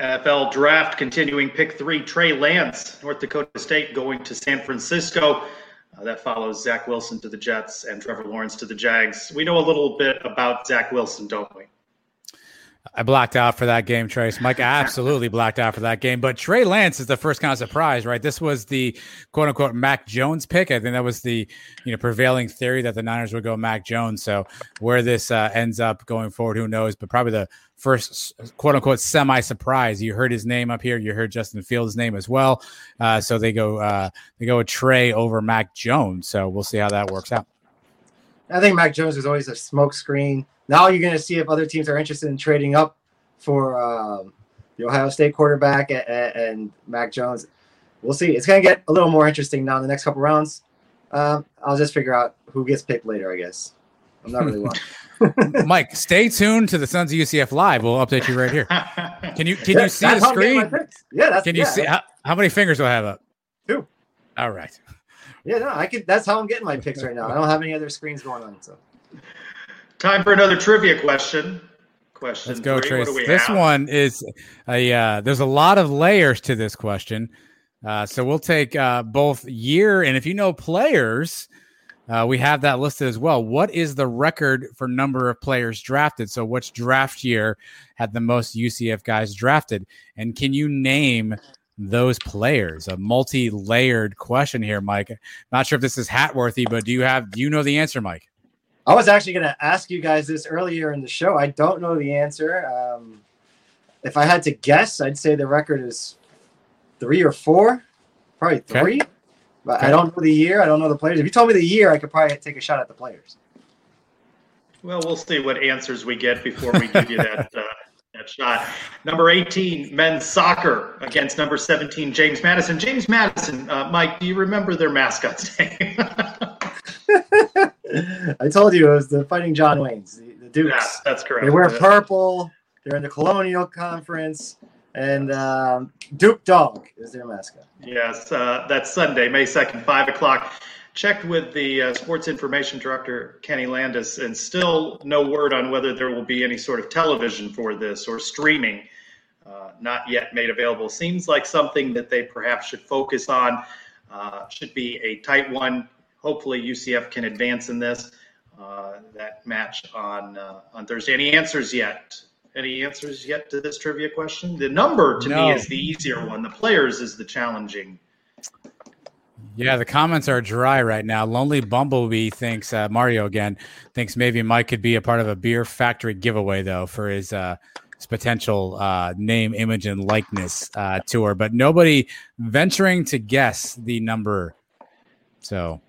NFL draft continuing pick three, Trey Lance, North Dakota State going to San Francisco. Uh, that follows Zach Wilson to the Jets and Trevor Lawrence to the Jags. We know a little bit about Zach Wilson, don't we? I blacked out for that game, Trace. Mike absolutely blacked out for that game. But Trey Lance is the first kind of surprise, right? This was the quote unquote Mac Jones pick. I think that was the you know prevailing theory that the Niners would go Mac Jones. So where this uh, ends up going forward, who knows? But probably the first quote unquote semi surprise. You heard his name up here. You heard Justin Fields' name as well. Uh, so they go uh, they go a Trey over Mac Jones. So we'll see how that works out. I think Mac Jones is always a smokescreen now you're going to see if other teams are interested in trading up for um, the Ohio State quarterback and, and, Mac Jones. We'll see. It's going to get a little more interesting now in the next couple rounds. Um, I'll just figure out who gets picked later, I guess. I'm not really watching. Mike, stay tuned to the Sons of UCF Live. We'll update you right here. Can you can yeah, you see the screen? Yeah, that's can you yeah, see how, how, many fingers do I have up? Two. All right. Yeah, no, I could. That's how I'm getting my picks right now. I don't have any other screens going on, so. Time for another trivia question. Question. Let's go, three. Trace. This have? one is a. Uh, there's a lot of layers to this question, uh, so we'll take uh, both year and if you know players, uh, we have that listed as well. What is the record for number of players drafted? So, which draft year had the most UCF guys drafted? And can you name those players? A multi-layered question here, Mike. Not sure if this is hat worthy, but do you have do you know the answer, Mike? I was actually going to ask you guys this earlier in the show. I don't know the answer. Um, if I had to guess, I'd say the record is three or four, probably three. Okay. But okay. I don't know the year. I don't know the players. If you told me the year, I could probably take a shot at the players. Well, we'll see what answers we get before we give you that uh, that shot. Number 18, men's soccer against number 17, James Madison. James Madison, uh, Mike, do you remember their mascot's name? I told you it was the Fighting John Waynes, the, the Dukes. Yeah, that's correct. They wear purple. They're in the Colonial Conference, and um, Duke Dog is their mascot. Yes, uh, that's Sunday, May 2nd, 5 o'clock. Checked with the uh, sports information director, Kenny Landis, and still no word on whether there will be any sort of television for this or streaming. Uh, not yet made available. Seems like something that they perhaps should focus on. Uh, should be a tight one. Hopefully, UCF can advance in this. Uh, that match on uh, on Thursday. Any answers yet? Any answers yet to this trivia question? The number to no. me is the easier one. The players is the challenging. Yeah, the comments are dry right now. Lonely Bumblebee thinks uh, Mario again thinks maybe Mike could be a part of a beer factory giveaway though for his uh, his potential uh, name, image, and likeness uh, tour, but nobody venturing to guess the number. So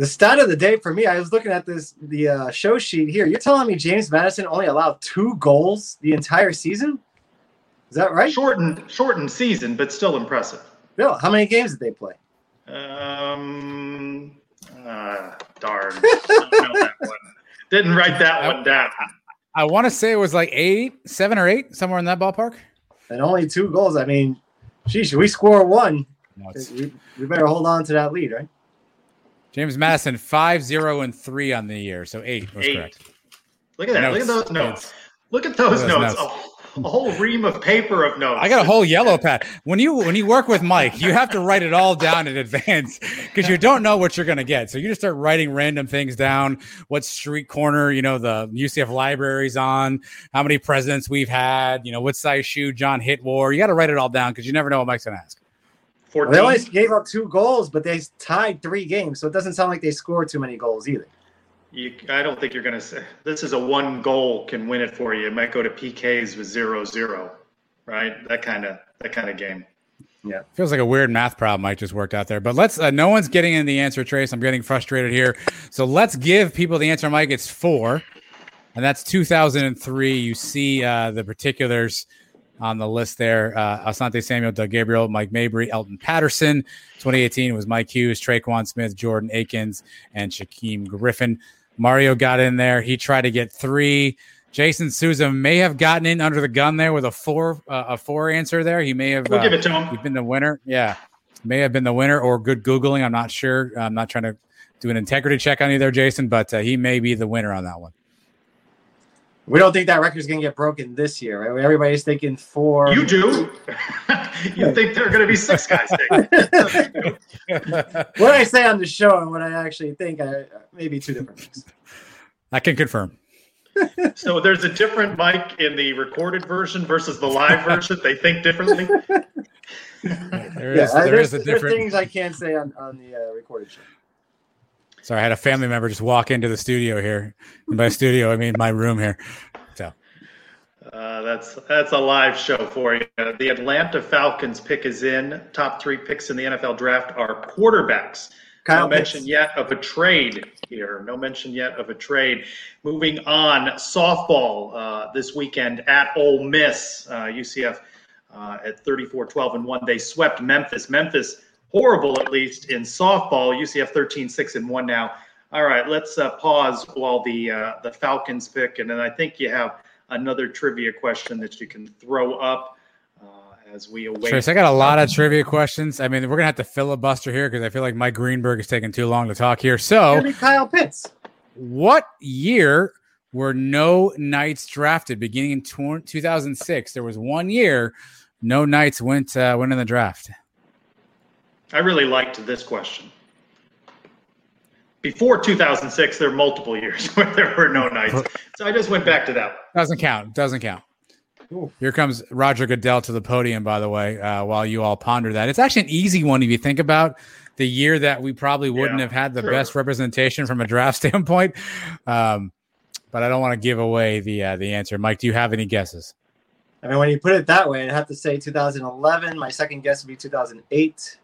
the stat of the day for me, I was looking at this the uh, show sheet here. You're telling me James Madison only allowed two goals the entire season? Is that right? Shortened, shortened season, but still impressive. Bill, how many games did they play? Um, uh, darn, Didn't write that one down. I want to say it was like eight, seven or eight, somewhere in that ballpark. And only two goals. I mean, geez, we score one. No, we, we better hold on to that lead, right? James Madison, five, zero, and three on the year. So eight was eight. correct. Look at that. Notes. Look at those notes. Look at those, those notes. notes. Oh, a whole ream of paper of notes. I got a whole yellow pad. When you when you work with Mike, you have to write it all down in advance because you don't know what you're going to get. So you just start writing random things down. What street corner, you know, the UCF library's on. How many presidents we've had. You know, what size shoe John hit wore. You got to write it all down because you never know what Mike's going to ask. Well, they only gave up two goals, but they tied three games, so it doesn't sound like they scored too many goals either. You, I don't think you're going to say this is a one goal can win it for you. It might go to PKs with zero zero, right? That kind of that kind of game. Yeah, feels like a weird math problem might just worked out there. But let's. Uh, no one's getting in the answer trace. I'm getting frustrated here. So let's give people the answer. Mike, it's four, and that's 2003. You see uh, the particulars on the list there. Uh, Asante Samuel, Doug Gabriel, Mike Mabry, Elton Patterson. 2018 was Mike Hughes, Tre'Quan Smith, Jordan Akins, and Shaquem Griffin. Mario got in there. He tried to get three. Jason Souza may have gotten in under the gun there with a four uh, a four answer there. He may have we'll uh, give it to him. He's been the winner. Yeah, may have been the winner or good googling. I'm not sure. I'm not trying to do an integrity check on you there, Jason, but uh, he may be the winner on that one. We don't think that record's going to get broken this year, right? Everybody's thinking four. You do. you think there are going to be six guys. what I say on the show and what I actually think, I, maybe two different things. I can confirm. so there's a different mic in the recorded version versus the live version. They think differently. There is, yeah, there is a different. things I can't say on, on the uh, recorded show. Sorry, I had a family member just walk into the studio here. And by studio, I mean my room here. So uh, that's that's a live show for you. The Atlanta Falcons pick is in. Top three picks in the NFL draft are quarterbacks. Kyle no mention yet of a trade here. No mention yet of a trade. Moving on, softball uh, this weekend at Ole Miss. Uh, UCF uh, at 34 12 and 1. They swept Memphis. Memphis horrible at least in softball. UCF 13 6 and 1 now. All right, let's uh, pause while the uh, the Falcons pick, and then I think you have another trivia question that you can throw up uh, as we await. Trace, I got a lot of trivia questions. I mean, we're gonna have to filibuster here because I feel like Mike Greenberg is taking too long to talk here. So, Kyle Pitts. What year were no Knights drafted? Beginning in 2006, there was one year no Knights went uh, went in the draft. I really liked this question. Before 2006, there were multiple years where there were no Knights. So I just went back to that. Doesn't count. Doesn't count. Ooh. Here comes Roger Goodell to the podium, by the way, uh, while you all ponder that. It's actually an easy one if you think about the year that we probably wouldn't yeah, have had the best representation from a draft standpoint. Um, but I don't want to give away the uh, the answer. Mike, do you have any guesses? I mean, when you put it that way, I'd have to say 2011. My second guess would be 2008.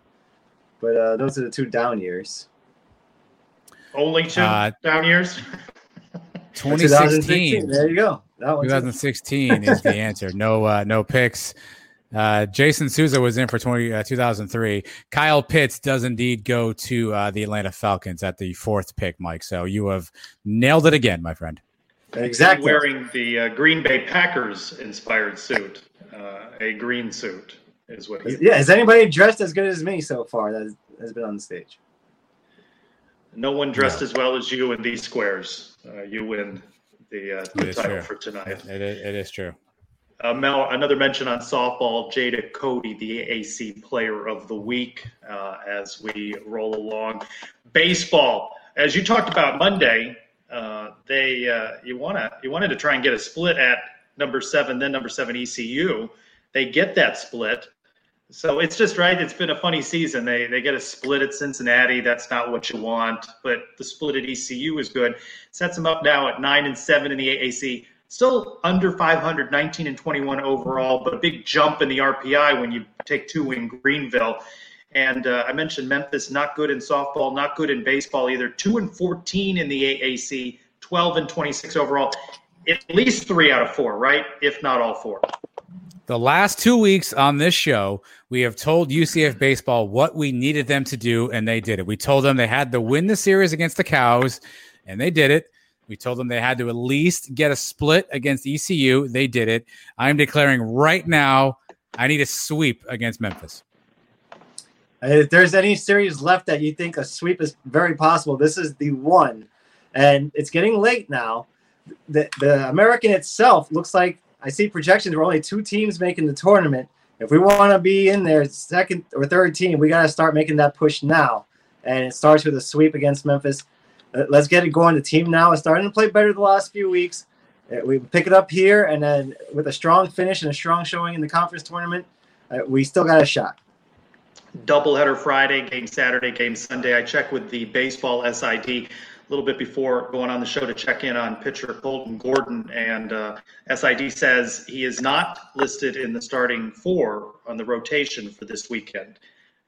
But uh, those are the two down years. Only two uh, down years? 2016. There you go. 2016 is the answer. No, uh, no picks. Uh, Jason Souza was in for 20, uh, 2003. Kyle Pitts does indeed go to uh, the Atlanta Falcons at the fourth pick, Mike. So you have nailed it again, my friend. Exactly. Wearing the uh, Green Bay Packers inspired suit, uh, a green suit is what he. Yeah, is anybody dressed as good as me so far that has been on the stage? No one dressed as well as you in these squares. Uh, you win the, uh, the title true. for tonight. It, it, is, it is true. Uh, Mel, another mention on softball, Jada Cody, the AC Player of the Week, uh, as we roll along. Baseball, as you talked about Monday, uh, they uh, you wanna you wanted to try and get a split at number seven, then number seven ECU. They get that split. So it's just right. It's been a funny season. They they get a split at Cincinnati. That's not what you want, but the split at ECU is good. Sets them up now at nine and seven in the AAC. Still under 500, 19 and 21 overall, but a big jump in the RPI when you take two in Greenville. And uh, I mentioned Memphis, not good in softball, not good in baseball either. Two and 14 in the AAC, 12 and 26 overall. At least three out of four, right? If not all four. The last two weeks on this show, we have told UCF baseball what we needed them to do, and they did it. We told them they had to win the series against the Cows, and they did it. We told them they had to at least get a split against ECU. They did it. I'm declaring right now, I need a sweep against Memphis. Uh, if there's any series left that you think a sweep is very possible, this is the one. And it's getting late now. The, the American itself looks like I see projections. We're only two teams making the tournament. If we want to be in there, second or third team, we got to start making that push now. And it starts with a sweep against Memphis. Uh, let's get it going. The team now is starting to play better the last few weeks. Uh, we pick it up here, and then with a strong finish and a strong showing in the conference tournament, uh, we still got a shot. Doubleheader Friday, game Saturday, game Sunday. I checked with the baseball SID little bit before going on the show to check in on pitcher Colton Gordon, and uh, SID says he is not listed in the starting four on the rotation for this weekend,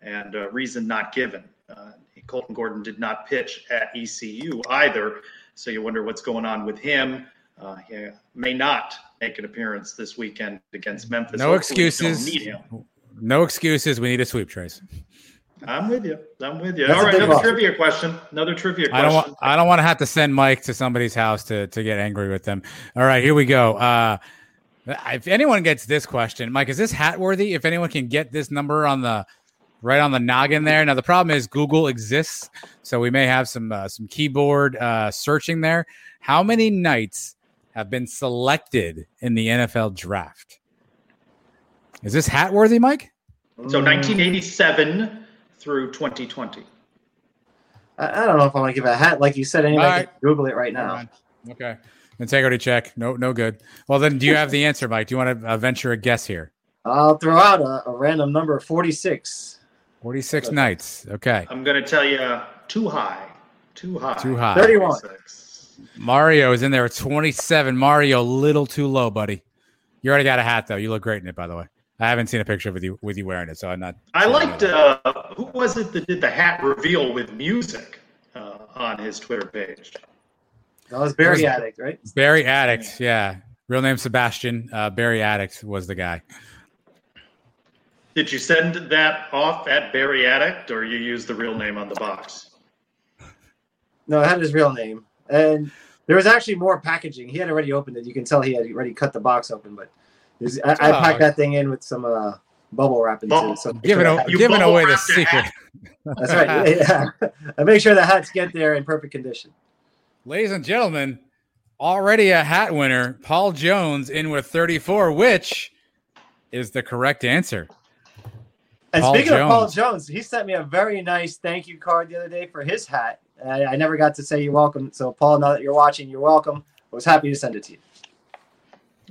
and uh, reason not given. Uh, Colton Gordon did not pitch at ECU either, so you wonder what's going on with him. Uh, he may not make an appearance this weekend against Memphis. No Hopefully excuses. No excuses. We need a sweep, Trace. I'm with you. I'm with you. That's All right, another trivia question. Another trivia question. I don't want. I don't want to have to send Mike to somebody's house to to get angry with them. All right, here we go. Uh, if anyone gets this question, Mike, is this hat worthy? If anyone can get this number on the right on the noggin there. Now the problem is Google exists, so we may have some uh, some keyboard uh, searching there. How many Knights have been selected in the NFL draft? Is this hat worthy, Mike? So 1987 through 2020? I, I don't know if I want to give a hat. Like you said, anybody right. can Google it right now. Okay. Integrity check. No, no good. Well, then, do you have the answer, Mike? Do you want to uh, venture a guess here? I'll throw out a, a random number 46. 46 Knights. Okay. I'm going to tell you uh, too high. Too high. Too high. 31. Mario is in there at 27. Mario, a little too low, buddy. You already got a hat, though. You look great in it, by the way. I haven't seen a picture with you with you wearing it, so I'm not. I liked uh, who was it that did the hat reveal with music uh, on his Twitter page? That was Barry Addict, right? Barry Addict, yeah. Real name Sebastian. Uh, Barry Addict was the guy. Did you send that off at Barry Addict, or you use the real name on the box? No, I had his real name, and there was actually more packaging. He had already opened it. You can tell he had already cut the box open, but I, I packed oh. that thing in with some uh, bubble wrap into it. So giving, sure giving away the secret. That's right. Yeah. I make sure the hats get there in perfect condition. Ladies and gentlemen, already a hat winner, Paul Jones in with 34, which is the correct answer. And Paul speaking Jones. of Paul Jones, he sent me a very nice thank you card the other day for his hat. I, I never got to say you're welcome. So, Paul, now that you're watching, you're welcome. I was happy to send it to you.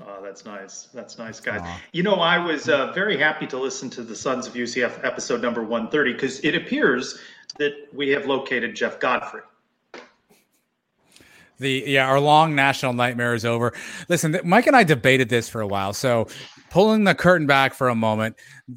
Oh, that's nice. That's nice, guys. You know, I was uh, very happy to listen to the Sons of UCF episode number 130 because it appears that we have located Jeff Godfrey. The yeah, our long national nightmare is over. Listen, Mike and I debated this for a while. So, pulling the curtain back for a moment,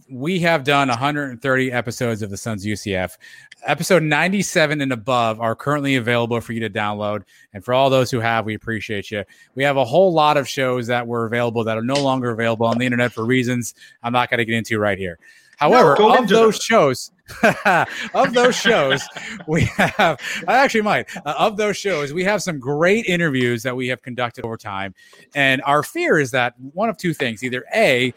we have done 130 episodes of the Sons UCF. Episode 97 and above are currently available for you to download. And for all those who have, we appreciate you. We have a whole lot of shows that were available that are no longer available on the internet for reasons I'm not going to get into right here. However, no, of those shows, of those shows, we have. I actually might. Uh, of those shows, we have some great interviews that we have conducted over time, and our fear is that one of two things: either a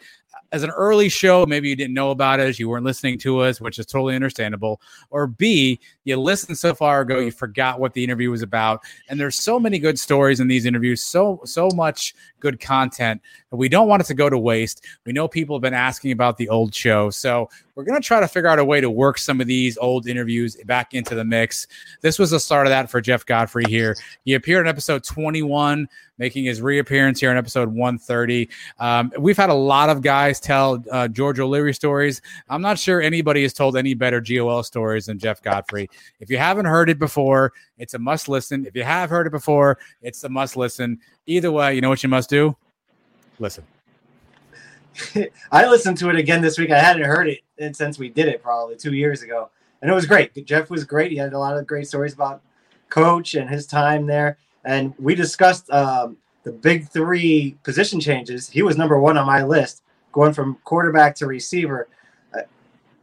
as an early show, maybe you didn't know about us, you weren't listening to us, which is totally understandable. Or B, you listened so far ago, you forgot what the interview was about. And there's so many good stories in these interviews, so so much good content. We don't want it to go to waste. We know people have been asking about the old show, so we're going to try to figure out a way to work some of these old interviews back into the mix. This was the start of that for Jeff Godfrey here. He appeared in episode 21, making his reappearance here in episode 130. Um, we've had a lot of guys tell uh, George O'Leary stories. I'm not sure anybody has told any better GOL stories than Jeff Godfrey. If you haven't heard it before, it's a must listen. If you have heard it before, it's a must listen. Either way, you know what you must do? Listen. I listened to it again this week. I hadn't heard it since we did it probably two years ago, and it was great. Jeff was great. He had a lot of great stories about coach and his time there, and we discussed um, the big three position changes. He was number one on my list, going from quarterback to receiver.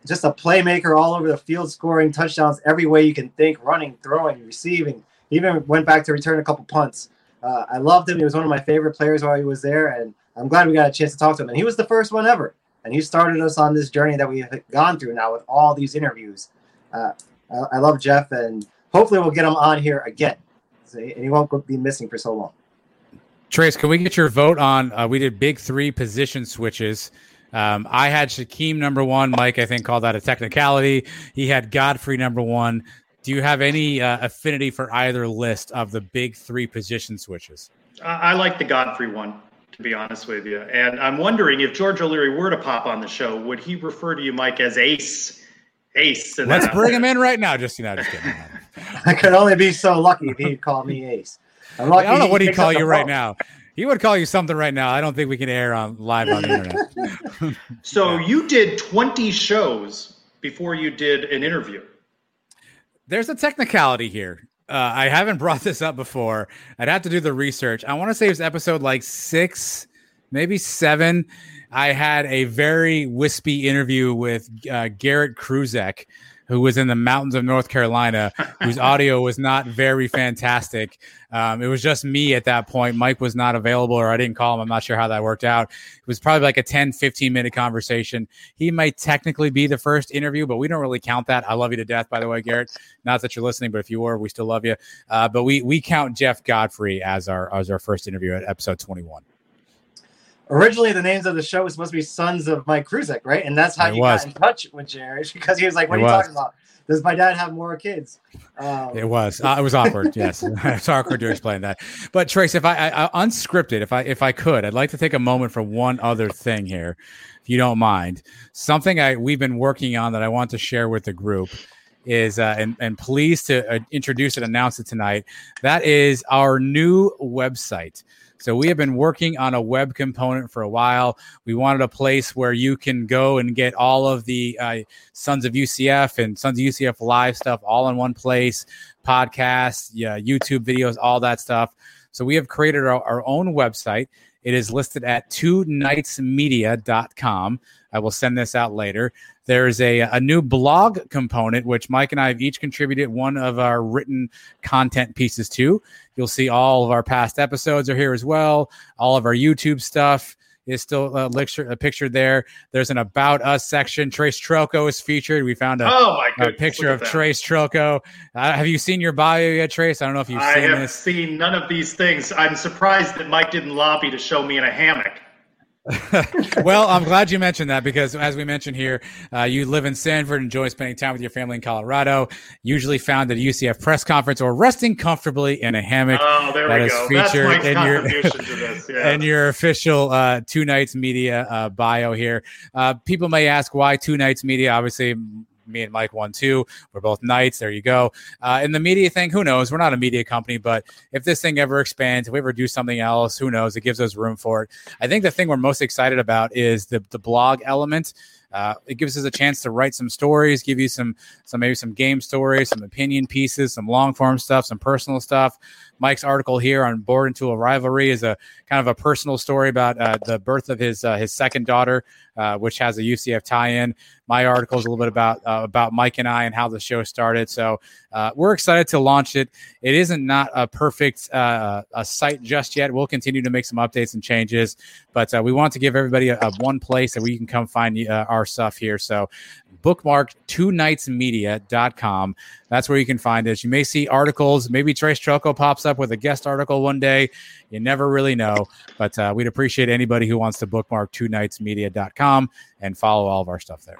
Just a playmaker all over the field, scoring touchdowns every way you can think, running, throwing, receiving. He even went back to return a couple punts. Uh, I loved him. He was one of my favorite players while he was there, and I'm glad we got a chance to talk to him. And he was the first one ever. And he started us on this journey that we've gone through now with all these interviews. Uh, I, I, love Jeff, and hopefully we'll get him on here again. So, and he won't be missing for so long. Trace, can we get your vote on? Uh, we did big three position switches. Um, I had Shaquem number one. Mike, I think, called that a technicality. He had Godfrey number one. Do you have any uh, affinity for either list of the big three position switches? I like the Godfrey one to be honest with you. And I'm wondering if George O'Leary were to pop on the show, would he refer to you, Mike, as Ace? Ace. Let's bring him in right now. Just you know, just kidding. I could only be so lucky if he'd call me Ace. i don't know what he'd call you right now. He would call you something right now. I don't think we can air on live on the internet. so yeah. you did 20 shows before you did an interview. There's a technicality here. Uh, I haven't brought this up before. I'd have to do the research. I want to say it was episode like six, maybe seven. I had a very wispy interview with uh, Garrett Kruczek, who was in the mountains of North Carolina, whose audio was not very fantastic. Um, it was just me at that point. Mike was not available, or I didn't call him. I'm not sure how that worked out. It was probably like a 10, 15 minute conversation. He might technically be the first interview, but we don't really count that. I love you to death, by the way, Garrett. Not that you're listening, but if you were, we still love you. Uh, but we we count Jeff Godfrey as our as our first interview at episode 21 originally the names of the show was supposed to be Sons of Mike Kruczek, right? And that's how it you was. got in touch with Jerry because he was like, "What it are you was. talking about? Does my dad have more kids?" Um, it was. Uh, it was awkward. yes, it's awkward to explain that. But Trace, if I, I, I unscripted, if I if I could, I'd like to take a moment for one other thing here, if you don't mind. Something I we've been working on that I want to share with the group is uh, and and pleased to uh, introduce and announce it tonight. That is our new website. So we have been working on a web component for a while. We wanted a place where you can go and get all of the uh, Sons of UCF and Sons of UCF live stuff all in one place, podcasts, yeah, YouTube videos, all that stuff. So we have created our, our own website. It is listed at two. I will send this out later. There's a, a new blog component, which Mike and I have each contributed one of our written content pieces to. You'll see all of our past episodes are here as well, all of our YouTube stuff is still a picture, a picture there. There's an about us section. Trace Trylko is featured. We found a, oh a picture of that. Trace Trylko. Uh, have you seen your bio yet, Trace? I don't know if you've I seen have this. seen none of these things. I'm surprised that Mike didn't lobby to show me in a hammock. well, I'm glad you mentioned that because, as we mentioned here, uh, you live in Sanford, enjoy spending time with your family in Colorado. Usually found at a UCF press conference or resting comfortably in a hammock. Oh, there that we go. Featured in your this, yeah. your official uh, two Knights media uh, bio here. Uh, people may ask why two Knights media. Obviously, me and Mike won two. We're both knights. There you go. Uh, and the media thing, who knows? We're not a media company, but if this thing ever expands, if we ever do something else, who knows? It gives us room for it. I think the thing we're most excited about is the the blog element. Uh, it gives us a chance to write some stories, give you some, some maybe some game stories, some opinion pieces, some long form stuff, some personal stuff. Mike's article here on Board into a Rivalry is a kind of a personal story about uh, the birth of his uh, his second daughter, uh, which has a UCF tie-in. My article is a little bit about uh, about Mike and I and how the show started. So uh, we're excited to launch it. It isn't not a perfect uh, a site just yet. We'll continue to make some updates and changes, but we want to give everybody a, a, one place that we can come find our stuff here. So bookmark two media.com. That's where you can find it. You may see articles. Maybe Trace Trylko pops up with a guest article one day. You never really know, but uh, we'd appreciate anybody who wants to bookmark two media.com and follow all of our stuff there.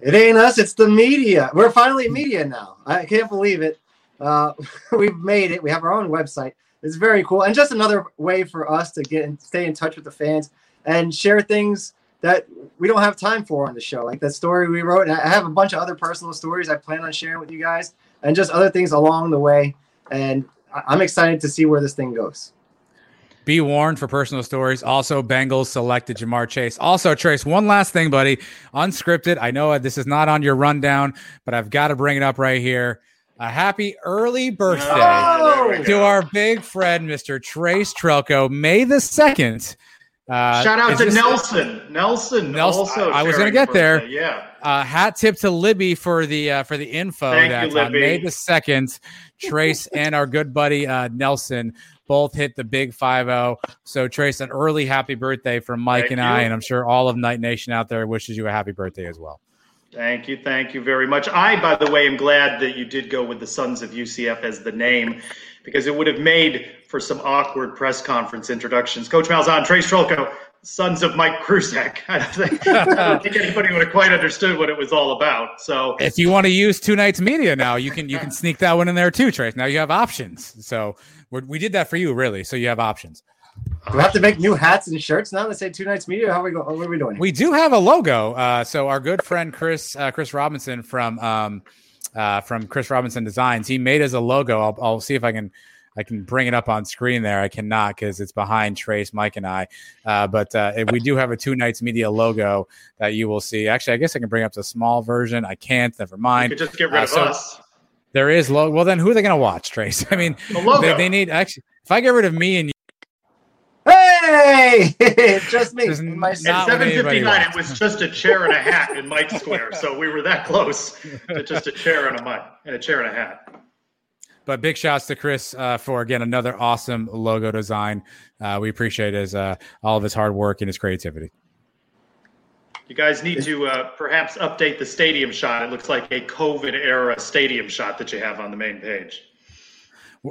It ain't us, it's the media. We're finally media now. I can't believe it. Uh, we've made it. We have our own website. It's very cool. And just another way for us to get and stay in touch with the fans and share things that we don't have time for on the show. Like that story we wrote. I have a bunch of other personal stories I plan on sharing with you guys and just other things along the way. And I'm excited to see where this thing goes. Be warned for personal stories. Also, Bengals selected Ja'Marr Chase. Also, Trace, one last thing, buddy. Unscripted. I know this is not on your rundown, but I've got to bring it up right here. A happy early birthday oh, to our big friend, Mr. Trace Trylko, May the 2nd. Uh, Shout out to Nelson. Nelson. Nelson. Also, I, I was going to get there. Yeah. Uh, hat tip to Libby for the uh, for the info Thank that you, Libby. May the second, Trace and our good buddy uh, Nelson both hit the big five zero. So Trace, an early happy birthday from Mike Thank and you. I, and I'm sure all of Knight Nation out there wishes you a happy birthday as well. Thank you, thank you very much. I, by the way, am glad that you did go with the Sons of UCF as the name because it would have made for some awkward press conference introductions. Coach Malzahn, Trace Trylko, sons of Mike Kruczek. I don't, think, I don't think anybody would have quite understood what it was all about. So if you want to use two Knights media now, you can you can sneak that one in there too, Trace. Now you have options. So we did that for you, really. So you have options. Do we have to make new hats and shirts now that say two Knights media? How are we go? What are we doing? We do have a logo. Uh, so our good friend Chris uh, Chris Robinson from um, uh, from Chris Robinson Designs, he made us a logo. I'll, I'll see if I can I can bring it up on screen there. I cannot because it's behind Trace, Mike, and I. Uh, but uh, we do have a Two Knights Media logo that you will see. Actually, I guess I can bring up the small version. I can't. Never mind. You could just get rid uh, of so us. There is logo. Well, then who are they going to watch, Trace? I mean, the they, they, need actually. If I get rid of me and you, Hey, just me. At seven fifty nine, it was just a chair and a hat in Mike Square. So we were that close to just a chair and a mic and a chair and a hat. But big shouts to Chris uh, for again another awesome logo design. Uh, we appreciate his uh, all of his hard work and his creativity. You guys need to uh, perhaps update the stadium shot. It looks like a COVID era stadium shot that you have on the main page.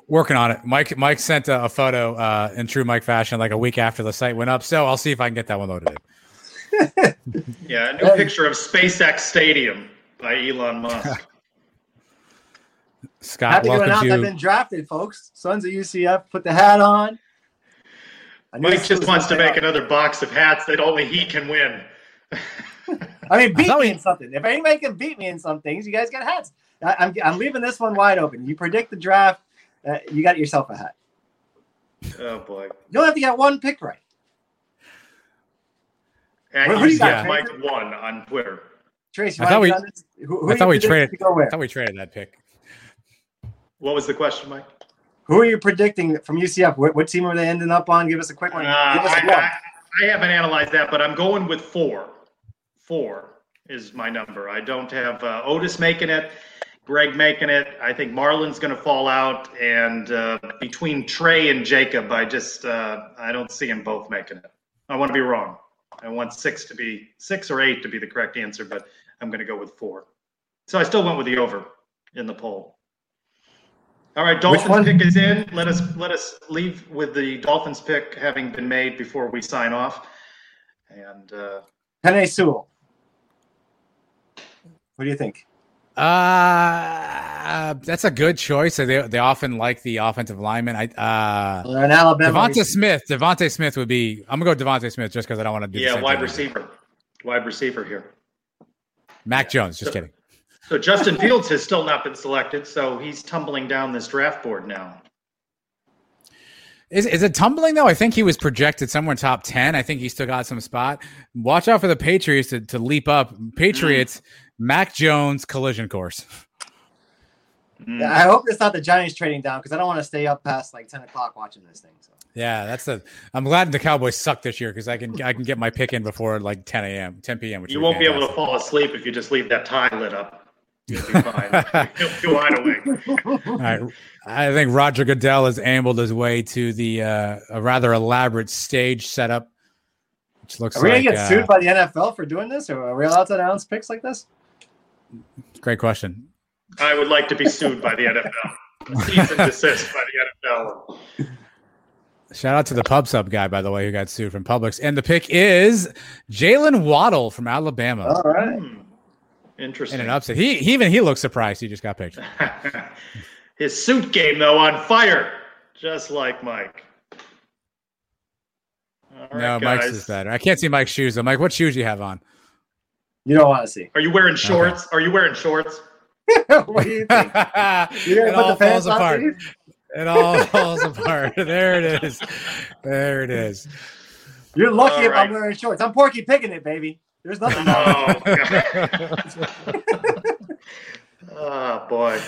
Working on it. Mike Mike sent a, a photo uh, in true Mike fashion like a week after the site went up. So I'll see if I can get that one loaded in. yeah, a new picture of SpaceX Stadium by Elon Musk. Scott, Happy welcome to to. I've been drafted, folks. Sons of UCF. Put the hat on. Mike just wants to make out. another box of hats that only he can win. I mean, beat I me we... in something. If anybody can beat me in some things, you guys got hats. I, am I'm, I'm leaving this one wide open. You predict the draft, uh, you got yourself a hat. Oh boy! You don't have to get one pick right. And who, who you got? Mike one on Twitter. Tracy, I thought we, who, who I thought we traded. I thought we traded that pick. What was the question, Mike? Who are you predicting from UCF? What, what team are they ending up on? Give us a quick one. Uh, I, I, haven't analyzed that, but I'm going with four. Four is my number. I don't have uh, Otis making it, Greg making it. I think Marlon's going to fall out, and uh, between Tre and Jacob, I just uh, I don't see them both making it. I want to be wrong. I want six to be six or eight to be the correct answer, but I'm going to go with four. So I still went with the over in the poll. All right, Dolphins pick is in. Let us let us leave with the Dolphins pick having been made before we sign off. And uh Penei Sewell. What do you think? Uh that's a good choice. They they often like the offensive lineman. I uh well, in Alabama. DeVonta Smith. DeVonta Smith would be I'm gonna go DeVonta Smith just because I don't want to do Yeah, wide receiver. Wide receiver here. Mac Jones. Just So- kidding. So Justin Fields has still not been selected, so he's tumbling down this draft board now. Is, is it tumbling though? I think he was projected somewhere top ten. I think he still got some spot. Watch out for the Patriots to, to leap up. Patriots, Mac Jones collision course. Yeah, I hope it's not the Giants trading down because I don't want to stay up past like ten o'clock watching this thing. So. Yeah, that's the. I'm glad the Cowboys suck this year because I can I can get my pick in before like 10 a.m. 10 p.m. Which You won't be able to fall asleep if you just leave that tie lit up. You'll be fine. You'll be wide awake. All right. I think Roger Goodell has ambled his way to the uh, a rather elaborate stage setup, which looks Are we like gonna get uh, sued by the NFL for doing this, or are we allowed to announce picks like this? great question. I would like to be sued by the NFL. Cease and desist by the NFL. Shout out to the pub sub guy, by the way, who got sued from Publix. And the pick is Jaylen Waddle from Alabama All right. Interesting. in an upset. He, he even he looks surprised he just got picked. His suit game, though, on fire, just like Mike. All right, no, Mike's is better. I can't see Mike's shoes though. Mike, what shoes do you have on? You don't want to see. Are you wearing shorts? Are you wearing shorts? what do you think? You're it put all the falls apart. It all falls apart. There it is. There it is. You're lucky All if I'm wearing shorts. I'm Porky picking it, baby. There's nothing. Oh, God. oh boy.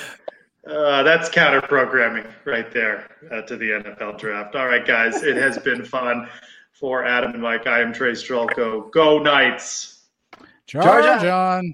Uh, that's counter programming right there uh, to the NFL draft. All right, guys, it has been fun for Adam and Mike. I am Trace Trylko. Go Knights. Georgia. John.